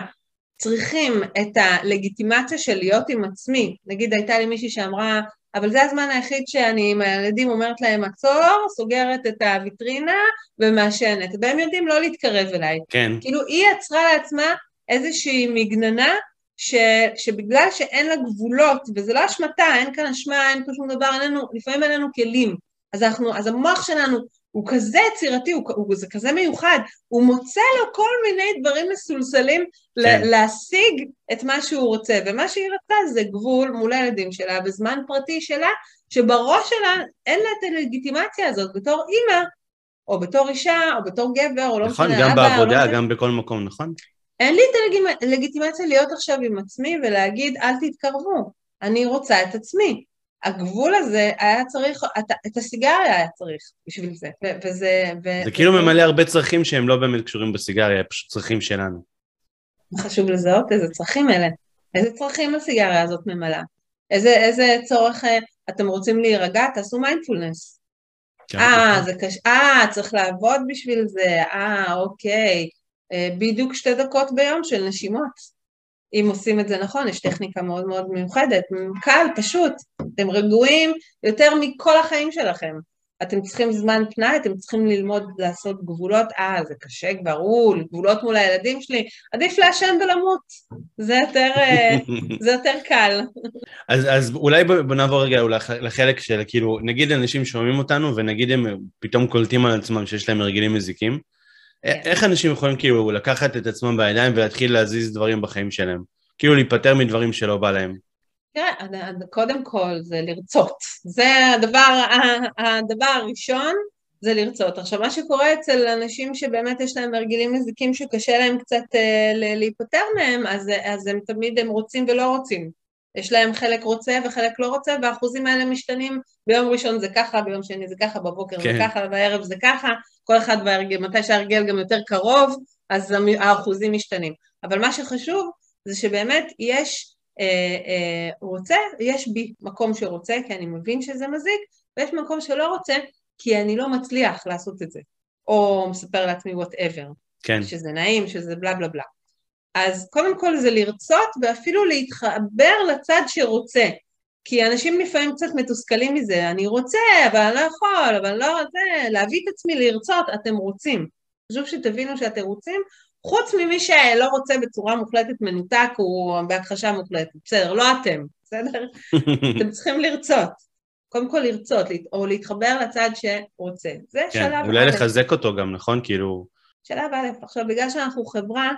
צריכים את הלגיטימציה של להיות עם עצמי, נגיד הייתה לי מישהי שאמרה, אבל זה הזמן היחיד שאני עם הילדים אומרת להם עצור, סוגרת את הוויטרינה ומעשנת, והם יודעים לא להתקרב אליי. כן. כאילו היא יצרה לעצמה איזושהי מגננה ש, שבגלל שאין לה גבולות, וזה לא אשמתה, אין כאן אשמה, אין פה שום דבר, אין לנו, לפעמים אין לנו כלים. אז, אנחנו, אז המוח שלנו הוא כזה יצירתי, הוא, הוא, זה כזה מיוחד, הוא מוצא לו כל מיני דברים מסולסלים כן. להשיג את מה שהוא רוצה, ומה שהיא רצתה זה גבול מול הילדים שלה, בזמן פרטי שלה, שבראש שלה אין לה את הלגיטימציה הזאת בתור אימא, או בתור אישה, או בתור גבר, או לא נכון, משנה, נכון, גם בעבודה, לא גם בכל מקום, נכון? אין לי את הלגיטימציה להיות עכשיו עם עצמי ולהגיד אל תתקרבו, אני רוצה את עצמי. הגבול הזה היה צריך, את, את הסיגריה היה צריך בשביל זה, ו- וזה... ו- זה כאילו ממלא הרבה צרכים שהם לא באמת קשורים בסיגריה, פשוט צרכים שלנו. חשוב לזהות איזה צרכים אלה, איזה צרכים הסיגריה הזאת ממלאה, איזה, איזה צורך, אה, אתם רוצים להירגע, תעשו מיינדפולנס. כן, אה, נכון. זה קשה, אה, צריך לעבוד בשביל זה, אה, אוקיי. אה, בדיוק שתי דקות ביום של נשימות. אם עושים את זה נכון, יש טכניקה מאוד מאוד מיוחדת, קל, פשוט, אתם רגועים יותר מכל החיים שלכם. אתם צריכים זמן פנאי, אתם צריכים ללמוד לעשות גבולות, אה, זה קשה כבר, הוא, גבולות מול הילדים שלי, עדיף לעשן ולמות, זה יותר, אה, [LAUGHS] זה יותר קל. אז, אז אולי בוא נעבור רגע לחלק של, כאילו, נגיד אנשים שומעים אותנו, ונגיד הם פתאום קולטים על עצמם שיש להם הרגלים מזיקים. איך אנשים יכולים כאילו לקחת את עצמם בידיים ולהתחיל להזיז דברים בחיים שלהם? כאילו להיפטר מדברים שלא בא להם. תראה, קודם כל זה לרצות. זה הדבר, הדבר הראשון, זה לרצות. עכשיו, מה שקורה אצל אנשים שבאמת יש להם הרגלים מזיקים שקשה להם קצת אה, להיפטר מהם, אז, אז הם תמיד הם רוצים ולא רוצים. יש להם חלק רוצה וחלק לא רוצה, והאחוזים האלה משתנים, ביום ראשון זה ככה, ביום שני זה ככה, בבוקר כן. זה ככה, בערב זה ככה, כל אחד בהרגל, מתי שההרגל גם יותר קרוב, אז האחוזים משתנים. אבל מה שחשוב זה שבאמת יש אה, אה, רוצה, יש בי מקום שרוצה, כי אני מבין שזה מזיק, ויש מקום שלא רוצה, כי אני לא מצליח לעשות את זה. או מספר לעצמי וואטאבר. כן. שזה נעים, שזה בלה בלה בלה. אז קודם כל זה לרצות ואפילו להתחבר לצד שרוצה. כי אנשים לפעמים קצת מתוסכלים מזה, אני רוצה, אבל אני לא יכול, אבל לא זה, להביא את עצמי לרצות, אתם רוצים. חשוב שתבינו שאתם רוצים, חוץ ממי שלא רוצה בצורה מוחלטת מנותק, הוא בהכחשה מוחלטת. בסדר, לא אתם, בסדר? [LAUGHS] אתם צריכים לרצות. קודם כל לרצות, או להתחבר לצד שרוצה. זה כן, שלב א'. אולי לחזק אותו גם, נכון? כאילו... שלב א'. עכשיו, בגלל שאנחנו חברה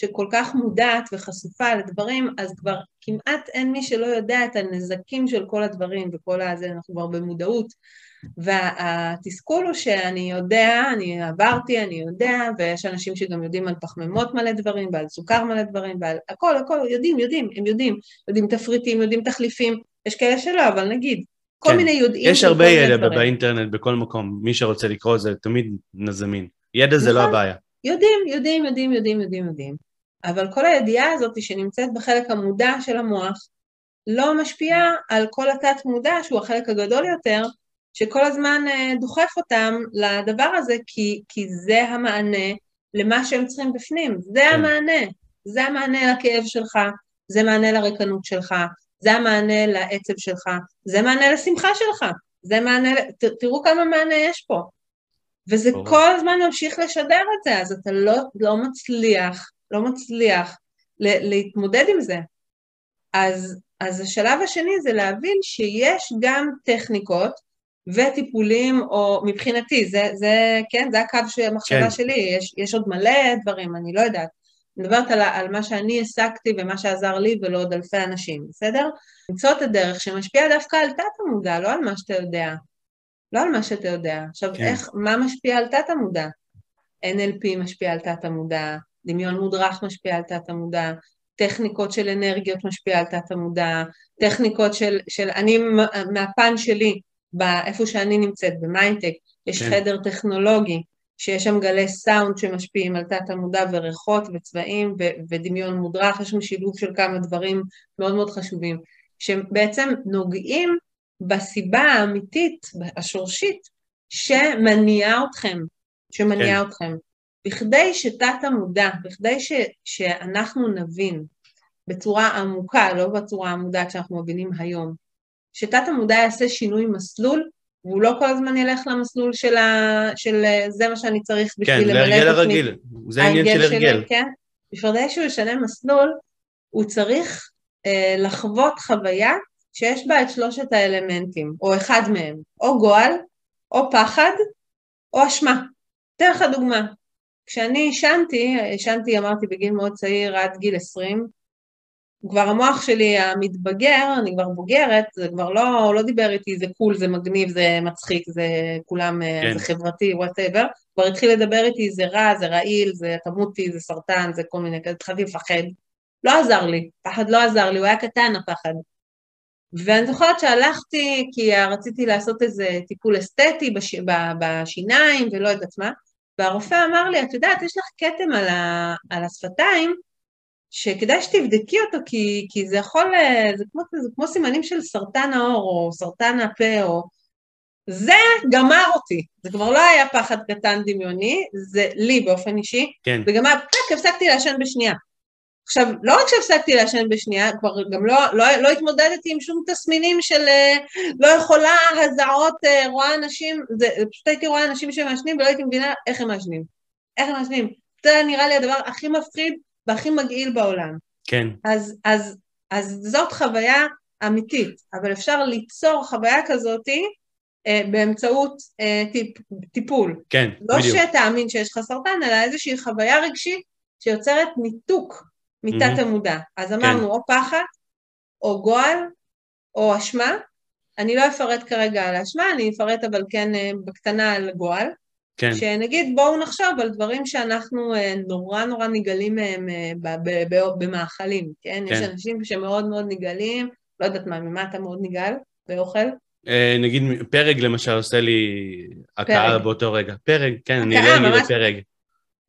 שכל כך מודעת וחשופה לדברים, אז כבר כמעט אין מי שלא יודע את הנזקים של כל הדברים וכל הזה, אנחנו כבר במודעות. והתסכול הוא שאני יודע, אני עברתי, אני יודע, ויש אנשים שגם יודעים על פחמימות מלא דברים, ועל סוכר מלא דברים, ועל הכל, הכל, יודעים, יודעים, הם יודעים, יודעים תפריטים, יודעים תחליפים, יש כאלה שלא, אבל נגיד, כל כן. מיני יודעים. יש הרבה ידע באינטרנט, בכל מקום, מי שרוצה לקרוא זה תמיד זמין. ידע זה לא נכון. הבעיה. יודעים, יודעים, יודעים, יודעים, יודעים, יודעים. אבל כל הידיעה הזאת שנמצאת בחלק המודע של המוח, לא משפיעה על כל התת מודע, שהוא החלק הגדול יותר, שכל הזמן אה, דוחף אותם לדבר הזה, כי, כי זה המענה למה שהם צריכים בפנים, זה כן. המענה, זה המענה לכאב שלך, זה מענה לריקנות שלך, זה המענה לעצב שלך, זה מענה לשמחה שלך, זה מענה, ת, תראו כמה מענה יש פה. וזה. כל הזמן ממשיך לשדר את זה, אז אתה לא, לא מצליח, לא מצליח להתמודד עם זה. אז, אז השלב השני זה להבין שיש גם טכניקות וטיפולים, או מבחינתי, זה, זה כן, זה הקו המחשבה כן. שלי, יש, יש עוד מלא דברים, אני לא יודעת. אני מדברת על, על מה שאני הסקתי ומה שעזר לי ולא עוד אלפי אנשים, בסדר? למצוא את הדרך שמשפיעה דווקא על תת המודע, לא על מה שאתה יודע. לא על מה שאתה יודע. עכשיו, כן. איך, מה משפיע על תת המודע? NLP משפיע על תת המודע, דמיון מודרך משפיע על תת המודע, טכניקות של אנרגיות משפיע על תת המודע, טכניקות של, של אני מהפן שלי, באיפה שאני נמצאת, במיינטק, יש כן. חדר טכנולוגי, שיש שם גלי סאונד שמשפיעים על תת המודע וריחות וצבעים ו- ודמיון מודרך, יש שם שילוב של כמה דברים מאוד מאוד חשובים, שבעצם נוגעים בסיבה האמיתית, השורשית, שמניעה אתכם, שמניעה כן. אתכם. בכדי שתת המודע, בכדי ש, שאנחנו נבין בצורה עמוקה, לא בצורה המודעת שאנחנו מבינים היום, שתת המודע יעשה שינוי מסלול, והוא לא כל הזמן ילך למסלול של, ה... של זה מה שאני צריך בשביל כן, למלא את כן, להרגל הרגיל, זה העניין של הרגל. כן, בכדי שהוא ישנה מסלול, הוא צריך אה, לחוות חוויה שיש בה את שלושת האלמנטים, או אחד מהם, או גועל, או פחד, או אשמה. אתן לך דוגמה. כשאני עישנתי, עישנתי אמרתי בגיל מאוד צעיר עד גיל 20, כבר המוח שלי המתבגר, אני כבר בוגרת, זה כבר לא, לא דיבר איתי, זה cool, זה מגניב, זה מצחיק, זה כולם, כן. זה חברתי, whatever, כבר התחיל לדבר איתי, זה רע, זה רעיל, זה תמותי, זה סרטן, זה כל מיני, התחלתי לפחד. לא עזר לי, פחד לא עזר לי, הוא היה קטן הפחד. ואני זוכרת שהלכתי, כי רציתי לעשות איזה טיפול אסתטי בש... בשיניים ולא יודעת מה, והרופא אמר לי, את יודעת, יש לך כתם על, ה... על השפתיים, שכדאי שתבדקי אותו, כי, כי זה יכול, זה כמו, זה כמו סימנים של סרטן העור, או סרטן הפה, או... זה גמר אותי, זה כבר לא היה פחד קטן דמיוני, זה לי באופן אישי, כן. זה גמר, פק, הפסקתי לעשן בשנייה. עכשיו, לא רק שהפסקתי לעשן בשנייה, כבר גם לא, לא, לא התמודדתי עם שום תסמינים של אה, לא יכולה, הזעות, אה, רואה אנשים, זה, פשוט הייתי רואה אנשים שמעשנים ולא הייתי מבינה איך הם מעשנים. איך הם מעשנים. זה נראה לי הדבר הכי מפחיד והכי מגעיל בעולם. כן. אז, אז, אז זאת חוויה אמיתית, אבל אפשר ליצור חוויה כזאתי אה, באמצעות אה, טיפ, טיפול. כן, לא בדיוק. לא שתאמין שיש לך סרטן, אלא איזושהי חוויה רגשית שיוצרת ניתוק מתת mm-hmm. המודע. אז אמרנו כן. או פחד, או גועל, או אשמה. אני לא אפרט כרגע על האשמה, אני אפרט אבל כן אה, בקטנה על גועל. כן. שנגיד בואו נחשוב על דברים שאנחנו אה, נורא נורא נגלים מהם אה, במאכלים, כן? כן? יש אנשים שמאוד מאוד נגלים, לא יודעת מה, ממה אתה מאוד נגעל באוכל? נגיד פרג למשל עושה לי הכאה באותו רגע. פרג, כן, אני אלרגי לפרג.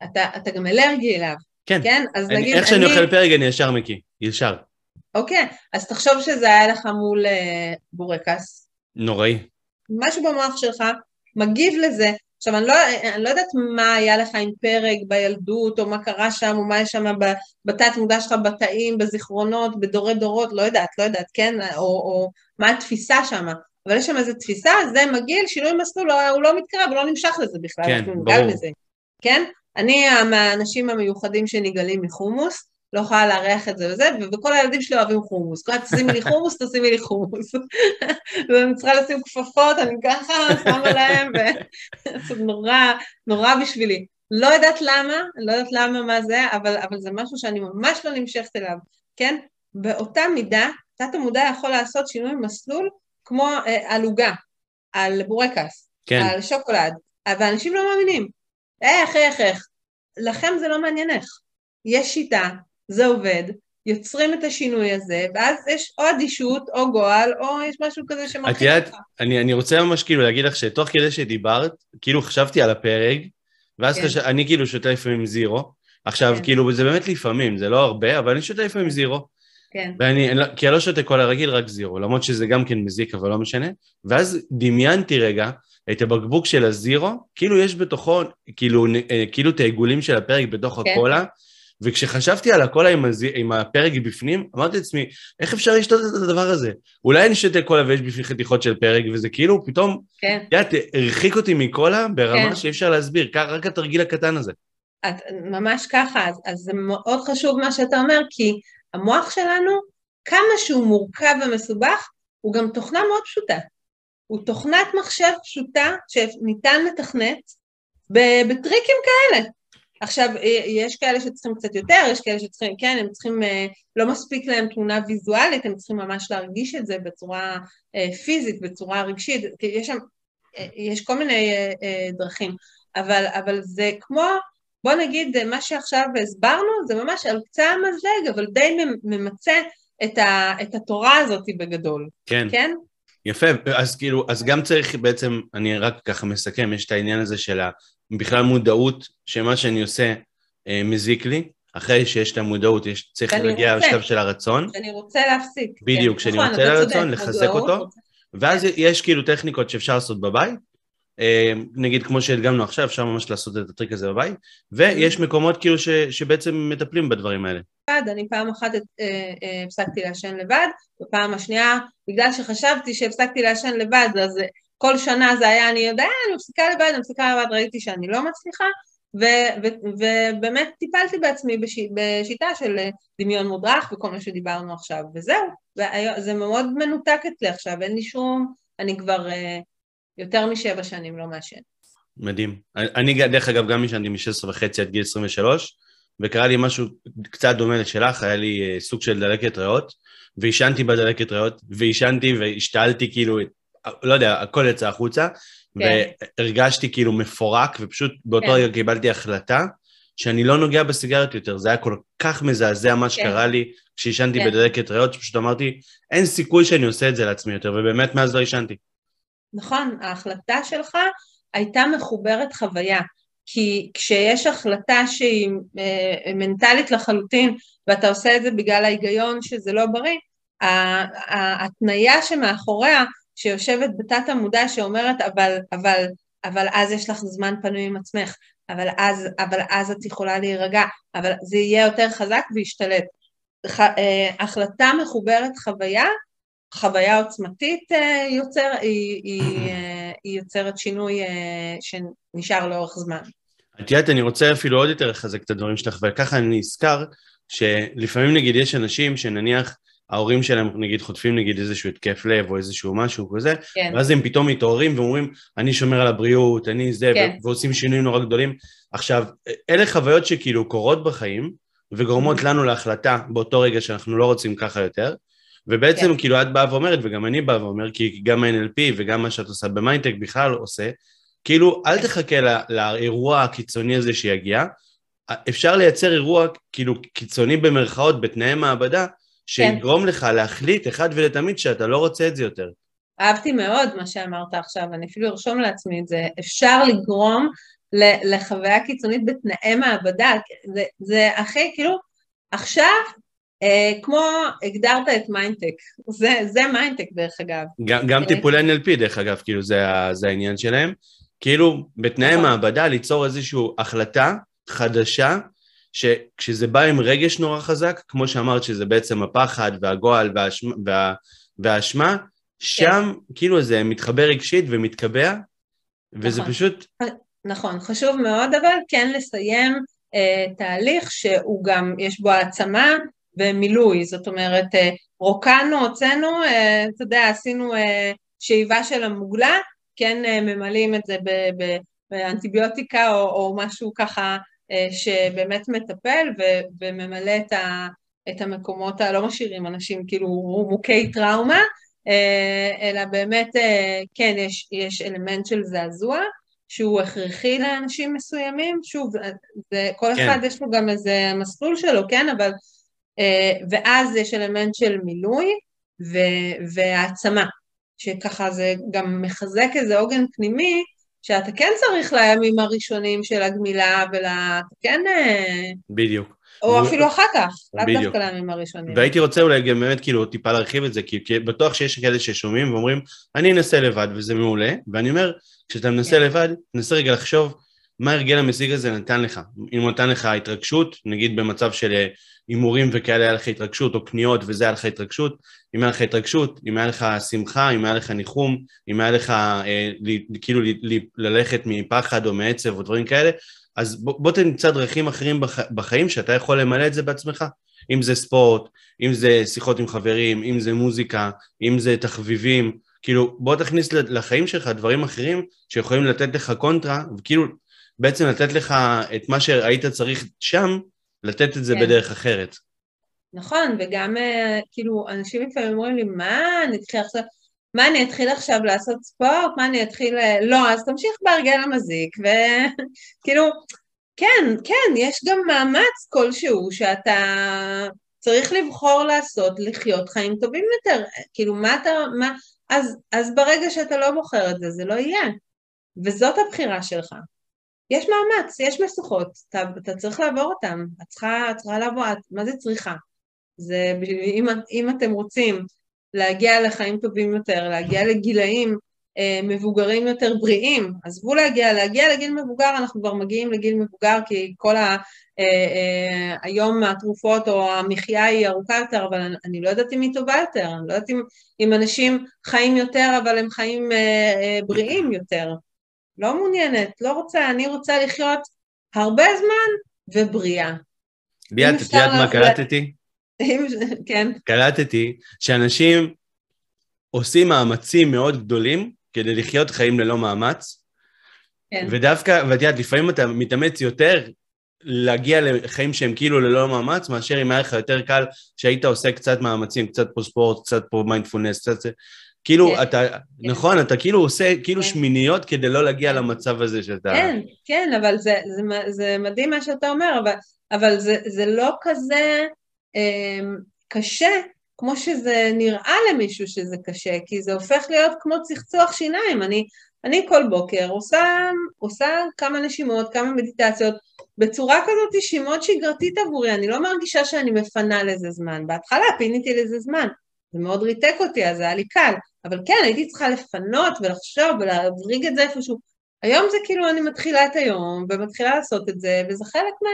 אתה, אתה גם אלרגי אליו. כן. כן? אז אני, נגיד... איך שאני אני... אוכל פרק אני ישר מקיא, ישר. אוקיי, אז תחשוב שזה היה לך מול uh, בורקס. נוראי. משהו במוח שלך מגיב לזה. עכשיו, אני לא, אני לא יודעת מה היה לך עם פרק בילדות, או מה קרה שם, או מה יש שם בתת מודע שלך, בתאים, בזיכרונות, בדורי דורות, לא יודעת, לא יודעת, כן? או, או מה התפיסה שם. אבל יש שם איזו תפיסה, זה מגעיל, שינוי מסלול, הוא לא מתקרב, הוא לא נמשך לזה בכלל, כן, ברור. לזה, כן? אני מהאנשים המיוחדים שנגאלים מחומוס, לא יכולה לארח את זה וזה, וכל הילדים שלי אוהבים חומוס. כל תשימי לי חומוס, תשימי לי חומוס. [LAUGHS] ואני צריכה לשים כפפות, אני ככה שמה להם, וזה [LAUGHS] נורא, נורא בשבילי. לא יודעת למה, לא יודעת למה מה זה, אבל, אבל זה משהו שאני ממש לא נמשכת אליו, כן? באותה מידה, תת המודע יכול לעשות שינוי מסלול כמו אה, על עוגה, על בורקס, כן. על שוקולד, ואנשים לא מאמינים. איך, איך, איך. לכם זה לא מעניין איך. יש שיטה, זה עובד, יוצרים את השינוי הזה, ואז יש או אדישות, או גועל, או יש משהו כזה שמרחיק אותך. אני, אני רוצה ממש כאילו להגיד לך שתוך כדי שדיברת, כאילו חשבתי על הפרק, ואז כן. חשב, אני כאילו שותה לפעמים זירו. עכשיו, כן. כאילו, זה באמת לפעמים, זה לא הרבה, אבל אני שותה לפעמים זירו. כן. ואני, לא- כי אני לא שותה קולה רגיל, רק זירו, למרות שזה גם כן מזיק, אבל לא משנה. ואז דמיינתי רגע את הבקבוק של הזירו, כאילו יש בתוכו, כאילו, אה, כאילו את העיגולים של הפרק בתוך כן. הקולה, וכשחשבתי על הקולה עם, הז... עם הפרק בפנים, אמרתי לעצמי, איך אפשר לשתות את הדבר הזה? אולי אני שותה קולה ויש בפנים חתיכות של פרק, וזה כאילו פתאום, כן. את יודעת, הרחיק אותי מקולה ברמה כן. שאי אפשר להסביר, כ- רק התרגיל הקטן הזה. את, ממש ככה, אז, אז זה מאוד חשוב מה שאתה אומר, כי המוח שלנו, כמה שהוא מורכב ומסובך, הוא גם תוכנה מאוד פשוטה. הוא תוכנת מחשב פשוטה שניתן לתכנת בטריקים כאלה. עכשיו, אה, יש כאלה שצריכים קצת יותר, יש כאלה שצריכים, כן, הם צריכים, אה, לא מספיק להם תמונה ויזואלית, הם צריכים ממש להרגיש את זה בצורה אה, פיזית, בצורה רגשית, כי יש שם, יש כל מיני דרכים, אבל, אבל זה כמו, בוא נגיד, מה שעכשיו הסברנו, זה ממש על קצה המזלג, אבל די ממ- ממצה את, ה, את התורה הזאת בגדול, כן. כן? יפה, אז כאילו, אז גם צריך בעצם, אני רק ככה מסכם, יש את העניין הזה של ה- בכלל מודעות, שמה שאני עושה אה, מזיק לי, אחרי שיש את המודעות, יש, צריך להגיע. לשלב של הרצון, שאני רוצה להפסיק. בדיוק, כן, כשאני נכון, רוצה לרצון, לחזק מודעות, אותו. ואז יש כאילו טכניקות שאפשר לעשות בבית, נגיד כמו שהדגמנו עכשיו, אפשר ממש לעשות את הטריק הזה בבית, ויש מקומות כאילו ש, שבעצם מטפלים בדברים האלה. אני פעם אחת אה, אה, הפסקתי לעשן לבד, בפעם השנייה, בגלל שחשבתי שהפסקתי לעשן לבד, אז אה, כל שנה זה היה, אני יודע, אני מפסיקה לבד, אני מפסיקה לבד, ראיתי שאני לא מצליחה, ו- ו- ובאמת טיפלתי בעצמי בש- בשיטה של אה, דמיון מודרך וכל מה שדיברנו עכשיו, וזהו, זה מאוד מנותק אצלי עכשיו, אין לי שום, אני כבר אה, יותר משבע שנים לא מעשן. מדהים. אני, דרך אגב, גם עישנתי מ-16 וחצי עד גיל 23, וקרה לי משהו קצת דומה לשלך, היה לי אה, סוג של דלקת ריאות, ועישנתי בדלקת ריאות, ועישנתי והשתלתי כאילו, לא יודע, הכל יצא החוצה, כן. והרגשתי כאילו מפורק, ופשוט באותו כן. רגע קיבלתי החלטה שאני לא נוגע בסיגריות יותר, זה היה כל כך מזעזע מה שקרה לי כשעישנתי כן. בדלקת ריאות, שפשוט אמרתי, אין סיכוי שאני עושה את זה לעצמי יותר, ובאמת מאז לא עישנתי. נכון, ההחלטה שלך הייתה מחוברת חוויה, כי כשיש החלטה שהיא אה, מנטלית לחלוטין, ואתה עושה את זה בגלל ההיגיון שזה לא בריא, ההתניה שמאחוריה, שיושבת בתת המודע שאומרת, אבל, אבל, אבל אז יש לך זמן פנוי עם עצמך, אבל אז, אבל אז את יכולה להירגע, אבל זה יהיה יותר חזק וישתלט. ח, אה, החלטה מחוברת חוויה, חוויה עוצמתית אה, יוצר, היא, היא, אה, היא יוצרת שינוי אה, שנשאר לאורך זמן. את יודעת, אני רוצה אפילו עוד יותר לחזק את הדברים שלך, וככה אני נזכר שלפעמים נגיד יש אנשים שנניח ההורים שלהם נגיד חוטפים נגיד איזשהו התקף לב או איזשהו משהו כזה, כן, ואז הם פתאום מתעוררים ואומרים, אני שומר על הבריאות, אני זה, כן. ועושים שינויים נורא גדולים. עכשיו, אלה חוויות שכאילו קורות בחיים, וגורמות Mhm. לנו להחלטה באותו רגע שאנחנו לא רוצים ככה יותר, ובעצם כן. כאילו את באה ואומרת, וגם אני בא ואומר, כי גם ה-NLP וגם מה שאת עושה במיינטק בכלל עושה, כאילו אל כן. תחכה ל- לאירוע הקיצוני הזה שיגיע, אפשר לייצר אירוע כאילו קיצוני במרכאות בתנאי מעבדה, כן. שיגרום לך להחליט אחד ולתמיד שאתה לא רוצה את זה יותר. אהבתי מאוד מה שאמרת עכשיו, אני אפילו ארשום לעצמי את זה. אפשר לגרום לחוויה קיצונית בתנאי מעבדה, זה, זה הכי, כאילו, עכשיו, כמו הגדרת את מיינטק, זה, זה מיינטק דרך אגב. גם, גם אוקיי. טיפולי NLP, דרך אגב, כאילו זה, זה העניין שלהם. כאילו, בתנאי נכון. מעבדה ליצור איזושהי החלטה חדשה, שכשזה בא עם רגש נורא חזק, כמו שאמרת שזה בעצם הפחד והגועל והאשמה, וה, והאשמה, שם כאילו זה מתחבר רגשית ומתקבע, וזה נכון. פשוט, נכון, חשוב מאוד אבל כן לסיים אה, תהליך שהוא גם, יש בו העצמה ומילוי, זאת אומרת, אה, רוקנו, הוצאנו, אה, אתה יודע, עשינו אה, שאיבה של המוגלה, כן ממלאים את זה באנטיביוטיקה או, או משהו ככה שבאמת מטפל ו- וממלא את, ה, את המקומות הלא משאירים אנשים כאילו מוכי טראומה, אלא באמת, כן, יש, יש אלמנט של זעזוע. שהוא הכרחי לאנשים מסוימים, שוב, זה, כל כן. אחד יש לו גם איזה מסלול שלו, כן, אבל, ואז יש אלמנט של מילוי ו, והעצמה, שככה זה גם מחזק איזה עוגן פנימי, שאתה כן צריך לימים הראשונים של הגמילה, ול... אתה כן... אה, בדיוק. או אפילו אחר כך, לאו דווקא לימים הראשונים. והייתי רוצה אולי גם באמת כאילו טיפה להרחיב את זה, כי, כי בטוח שיש כאלה ששומעים ואומרים, אני אנסה לבד וזה מעולה, ואני אומר, כשאתה מנסה כן. לבד, תנסה רגע לחשוב מה הרגל המשיג הזה נתן לך. אם הוא נתן לך התרגשות, נגיד במצב של אה, הימורים וכאלה היה לך התרגשות, או קניות וזה היה לך התרגשות, אם היה לך התרגשות, אם היה לך שמחה, אם היה לך ניחום, אם היה לך אה, ל, כאילו ל, ל, ללכת מפחד או מעצב או דברים כאלה, אז בוא, בוא תמצא דרכים אחרים בח, בחיים שאתה יכול למלא את זה בעצמך. אם זה ספורט, אם זה שיחות עם חברים, אם זה מוזיקה, אם זה תחביבים, כאילו בוא תכניס לחיים שלך דברים אחרים שיכולים לתת לך קונטרה, וכאילו בעצם לתת לך את מה שהיית צריך שם, לתת את זה כן. בדרך אחרת. נכון, וגם אה, כאילו אנשים לפעמים אומרים לי, מה, אני אתחיל עכשיו, מה אני אתחיל עכשיו לעשות ספורט? מה אני אתחיל... אה, לא, אז תמשיך בהרגל המזיק, וכאילו, [LAUGHS] כן, כן, יש גם מאמץ כלשהו שאתה צריך לבחור לעשות, לחיות חיים טובים יותר. כאילו, מה אתה... מה... אז, אז ברגע שאתה לא בוחר את זה, זה לא יהיה. וזאת הבחירה שלך. יש מאמץ, יש משוכות, אתה, אתה צריך לעבור אותם, את צריכה, צריכה לעבור, את, מה זה צריכה? זה, אם, אם אתם רוצים להגיע לחיים טובים יותר, להגיע לגילאים אה, מבוגרים יותר בריאים, עזבו להגיע, להגיע לגיל מבוגר, אנחנו כבר מגיעים לגיל מבוגר כי כל ה... אה, אה, היום התרופות או המחיה היא ארוכה יותר, אבל אני, אני לא יודעת אם היא טובה יותר, אני לא יודעת אם, אם אנשים חיים יותר אבל הם חיים אה, אה, בריאים יותר. לא מעוניינת, לא רוצה, אני רוצה לחיות הרבה זמן ובריאה. ליאת, את יודעת מה קלטתי? כן. קלטתי שאנשים עושים מאמצים מאוד גדולים כדי לחיות חיים ללא מאמץ, כן. ודווקא, ואת יודעת, לפעמים אתה מתאמץ יותר להגיע לחיים שהם כאילו ללא מאמץ, מאשר אם היה לך יותר קל שהיית עושה קצת מאמצים, קצת פה ספורט, קצת פה מיינדפולנס, קצת זה. כאילו, כן, אתה, כן. נכון, אתה כאילו עושה כאילו כן. שמיניות כדי לא להגיע כן. למצב הזה שאתה... כן, כן, אבל זה, זה, זה מדהים מה שאתה אומר, אבל, אבל זה, זה לא כזה אה, קשה כמו שזה נראה למישהו שזה קשה, כי זה הופך להיות כמו צחצוח שיניים. אני, אני כל בוקר עושה, עושה כמה נשימות, כמה מדיטציות, בצורה כזאת שהיא מאוד שגרתית עבורי, אני לא מרגישה שאני מפנה לזה זמן. בהתחלה פיניתי לזה זמן, זה מאוד ריתק אותי, אז זה היה לי קל, אבל כן, הייתי צריכה לפנות ולחשוב ולהבריג את זה איפשהו. היום זה כאילו אני מתחילה את היום ומתחילה לעשות את זה, וזה חלק מה...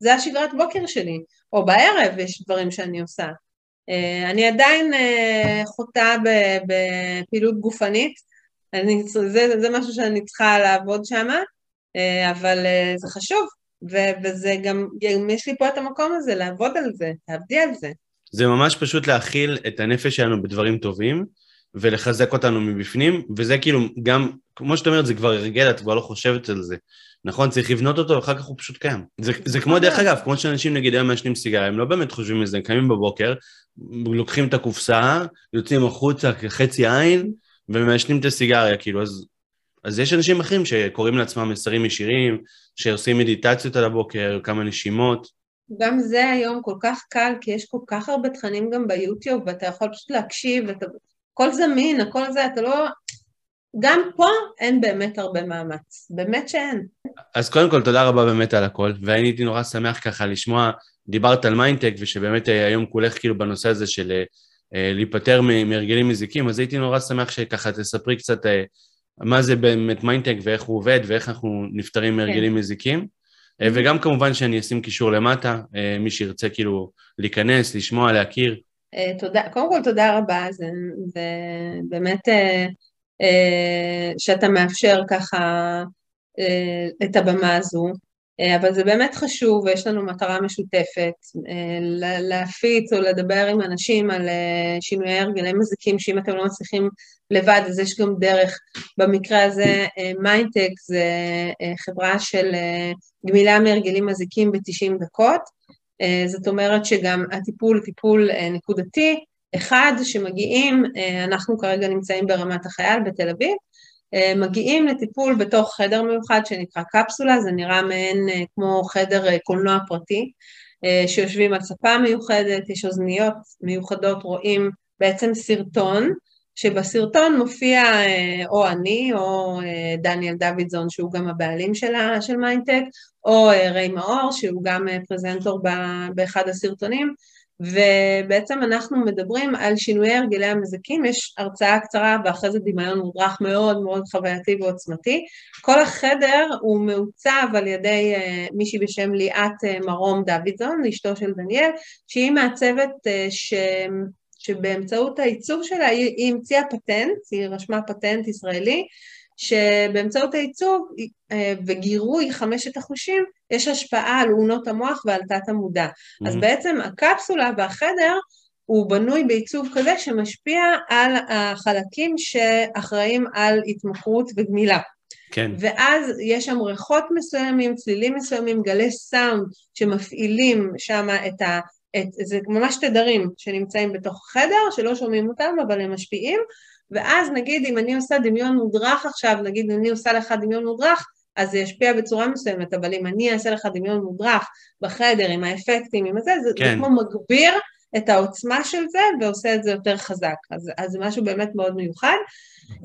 זה השגרת בוקר שלי, או בערב יש דברים שאני עושה. אה, אני עדיין אה, חוטאה בפעילות גופנית, אני, זה, זה משהו שאני צריכה לעבוד שם, אה, אבל זה חשוב, וזה גם, יש לי פה את המקום הזה, לעבוד על זה, תעבדי על זה. זה ממש פשוט להכיל את הנפש שלנו בדברים טובים, ולחזק אותנו מבפנים, וזה כאילו גם, כמו שאת אומרת, זה כבר הרגל, את כבר לא חושבת על זה. נכון? צריך לבנות אותו, ואחר כך הוא פשוט קיים. זה, זה כמו, דרך אגב, כמו שאנשים נגיד היום מעשנים סיגריה, הם לא באמת חושבים על זה, הם קמים בבוקר, לוקחים את הקופסה, יוצאים החוצה כחצי עין, ומעשנים את הסיגריה, כאילו, אז, אז יש אנשים אחרים שקוראים לעצמם מסרים ישירים, שעושים מדיטציות על הבוקר, כמה נשימות. גם זה היום כל כך קל, כי יש כל כך הרבה תכנים גם ביוטיוב, ואתה יכול פשוט להקשיב, ואתה... הכל זמין, הכל זה, אתה לא... גם פה אין באמת הרבה מאמץ, באמת שאין. אז קודם כל, תודה רבה באמת על הכל, ואני הייתי נורא שמח ככה לשמוע, דיברת על מיינטק, ושבאמת אה, היום כולך כאילו בנושא הזה של אה, אה, להיפטר מהרגלים מזיקים, אז הייתי נורא שמח שככה תספרי קצת מה זה באמת מיינטק ואיך הוא עובד ואיך אנחנו נפטרים מהרגלים כן. מזיקים. וגם כמובן שאני אשים קישור למטה, מי שירצה כאילו להיכנס, לשמוע, להכיר. תודה, קודם כל תודה רבה, זה, זה באמת שאתה מאפשר ככה אה, את הבמה הזו, אה, אבל זה באמת חשוב ויש לנו מטרה משותפת אה, להפיץ או לדבר עם אנשים על שינויי הרגלי מזיקים שאם אתם לא מצליחים לבד אז יש גם דרך, במקרה הזה מיינטק זה חברה של גמילה מהרגלים מזיקים ב-90 דקות, זאת אומרת שגם הטיפול טיפול נקודתי, אחד שמגיעים, אנחנו כרגע נמצאים ברמת החייל בתל אביב, אה, מגיעים לטיפול בתוך חדר מיוחד שנקרא קפסולה, זה נראה מעין אה, כמו חדר אה, קולנוע פרטי, שיושבים על ספה מיוחדת, יש אוזניות מיוחדות, רואים בעצם סרטון שבסרטון מופיע אה, או אני או אה, דניאל דוידזון שהוא גם הבעלים שלה, של מיינטק, או אה, ריי מאור שהוא גם פרזנטור באחד הסרטונים, ובעצם אנחנו מדברים על שינויי הרגלי המזכים, יש הרצאה קצרה ואחרי זה דמיון מודרך מאוד מאוד חווייתי ועוצמתי. כל החדר הוא מעוצב על ידי מישהי בשם ליאת מרום דוידזון, אשתו של דניאל, שהיא מעצבת ש... שבאמצעות העיצוב שלה היא המציאה פטנט, היא רשמה פטנט ישראלי, שבאמצעות העיצוב אה, וגירוי חמשת החושים יש השפעה על אונות המוח ועל תת המודע. Mm-hmm. אז בעצם הקפסולה והחדר הוא בנוי בעיצוב כזה שמשפיע על החלקים שאחראים על התמכרות וגמילה. כן. ואז יש שם ריחות מסוימים, צלילים מסוימים, גלי סאונד שמפעילים שם את ה... את, זה ממש תדרים שנמצאים בתוך החדר, שלא שומעים אותם, אבל הם משפיעים, ואז נגיד אם אני עושה דמיון מודרך עכשיו, נגיד אני עושה לך דמיון מודרך, אז זה ישפיע בצורה מסוימת, אבל אם אני אעשה לך דמיון מודרך בחדר עם האפקטים, עם הזה, זה, כן. זה כמו מגביר את העוצמה של זה ועושה את זה יותר חזק. אז, אז זה משהו באמת מאוד מיוחד,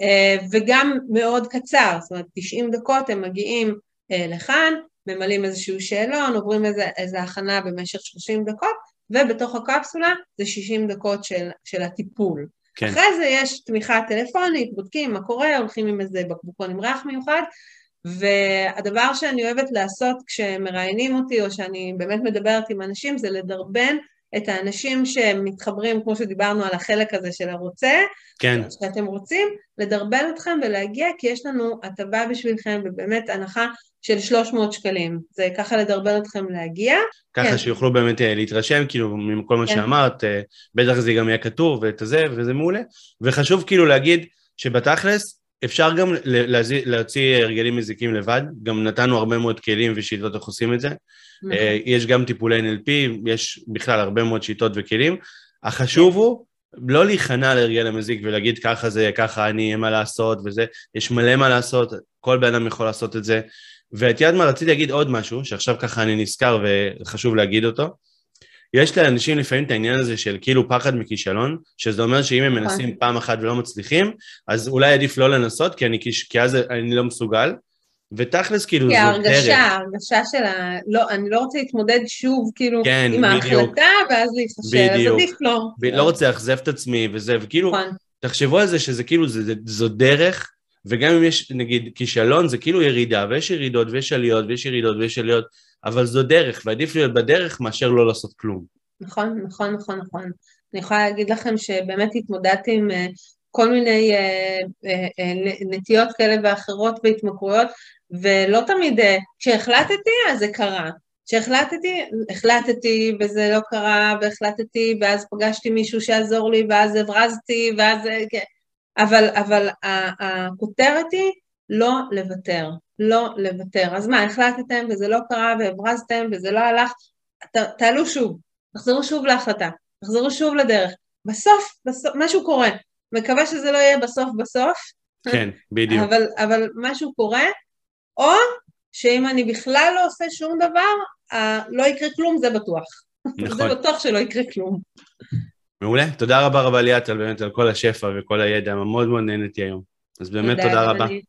אה, וגם מאוד קצר, זאת אומרת 90 דקות הם מגיעים אה, לכאן, ממלאים איזשהו שאלון, עוברים איזה, איזה הכנה במשך 30 דקות, ובתוך הקפסולה זה 60 דקות של, של הטיפול. כן. אחרי זה יש תמיכה טלפונית, בודקים מה קורה, הולכים עם איזה בקבוקון עם ריח מיוחד, והדבר שאני אוהבת לעשות כשמראיינים אותי, או שאני באמת מדברת עם אנשים, זה לדרבן את האנשים שמתחברים, כמו שדיברנו על החלק הזה של הרוצה, כן. שאתם רוצים, לדרבן אתכם ולהגיע, כי יש לנו הטבה בשבילכם, ובאמת הנחה של 300 שקלים. זה ככה לדרבן אתכם להגיע. ככה כן. שיוכלו באמת אה, להתרשם, כאילו, מכל מה כן. שאמרת, אה, בטח זה גם יהיה כתוב ואת הזה, וזה מעולה. וחשוב כאילו להגיד שבתכלס, אפשר גם להוציא, להוציא הרגלים מזיקים לבד, גם נתנו הרבה מאוד כלים ושיטות איך עושים את זה. נכון. אה, יש גם טיפולי NLP, יש בכלל הרבה מאוד שיטות וכלים. החשוב הוא לא להיכנע להרגל המזיק ולהגיד ככה זה, ככה אני, אין מה לעשות וזה, יש מלא מה לעשות, כל בן אדם יכול לעשות את זה. ואת יודעת מה, רציתי להגיד עוד משהו, שעכשיו ככה אני נזכר וחשוב להגיד אותו. יש לאנשים לפעמים את העניין הזה של כאילו פחד מכישלון, שזה אומר שאם הם נכון. מנסים פעם אחת ולא מצליחים, אז אולי עדיף לא לנסות, כי, אני, כי אז אני לא מסוגל. ותכלס כאילו זו דרך. כי ההרגשה, ההרגשה של ה... לא, אני לא רוצה להתמודד שוב כאילו כן, עם בדיוק. ההחלטה ואז להיכשל, אז עדיף לא. ב- לא רוצה לאכזב את עצמי וזה, וכאילו, נכון. תחשבו על זה שזה כאילו, זה, זה, זו דרך, וגם אם יש נגיד כישלון, זה כאילו ירידה, ויש ירידות ויש עליות ויש ירידות ויש עליות, אבל זו דרך, ועדיף להיות בדרך מאשר לא לעשות כלום. נכון, נכון, נכון, נכון. אני יכולה להגיד לכם שבאמת התמודדתי עם אה, כל מיני אה, אה, נטיות כאלה ואחרות בהתמכרויות, ולא תמיד, כשהחלטתי אז זה קרה. כשהחלטתי, החלטתי וזה לא קרה, והחלטתי, ואז פגשתי מישהו שיעזור לי, ואז הברזתי, ואז... כן. אבל, אבל הכותרת היא לא לוותר, לא לוותר. אז מה, החלטתם וזה לא קרה והברזתם וזה לא הלך, ת, תעלו שוב, תחזרו שוב להחלטה, תחזרו שוב לדרך. בסוף, בסוף, משהו קורה. מקווה שזה לא יהיה בסוף בסוף. כן, בדיוק. אבל, אבל משהו קורה, או שאם אני בכלל לא עושה שום דבר, לא יקרה כלום, זה בטוח. נכון. זה בטוח שלא יקרה כלום. מעולה. תודה רבה רבה ליאת על באמת על כל השפע וכל הידע, מאוד מאוד נהניתי היום. אז באמת תודה, תודה רבה. אני...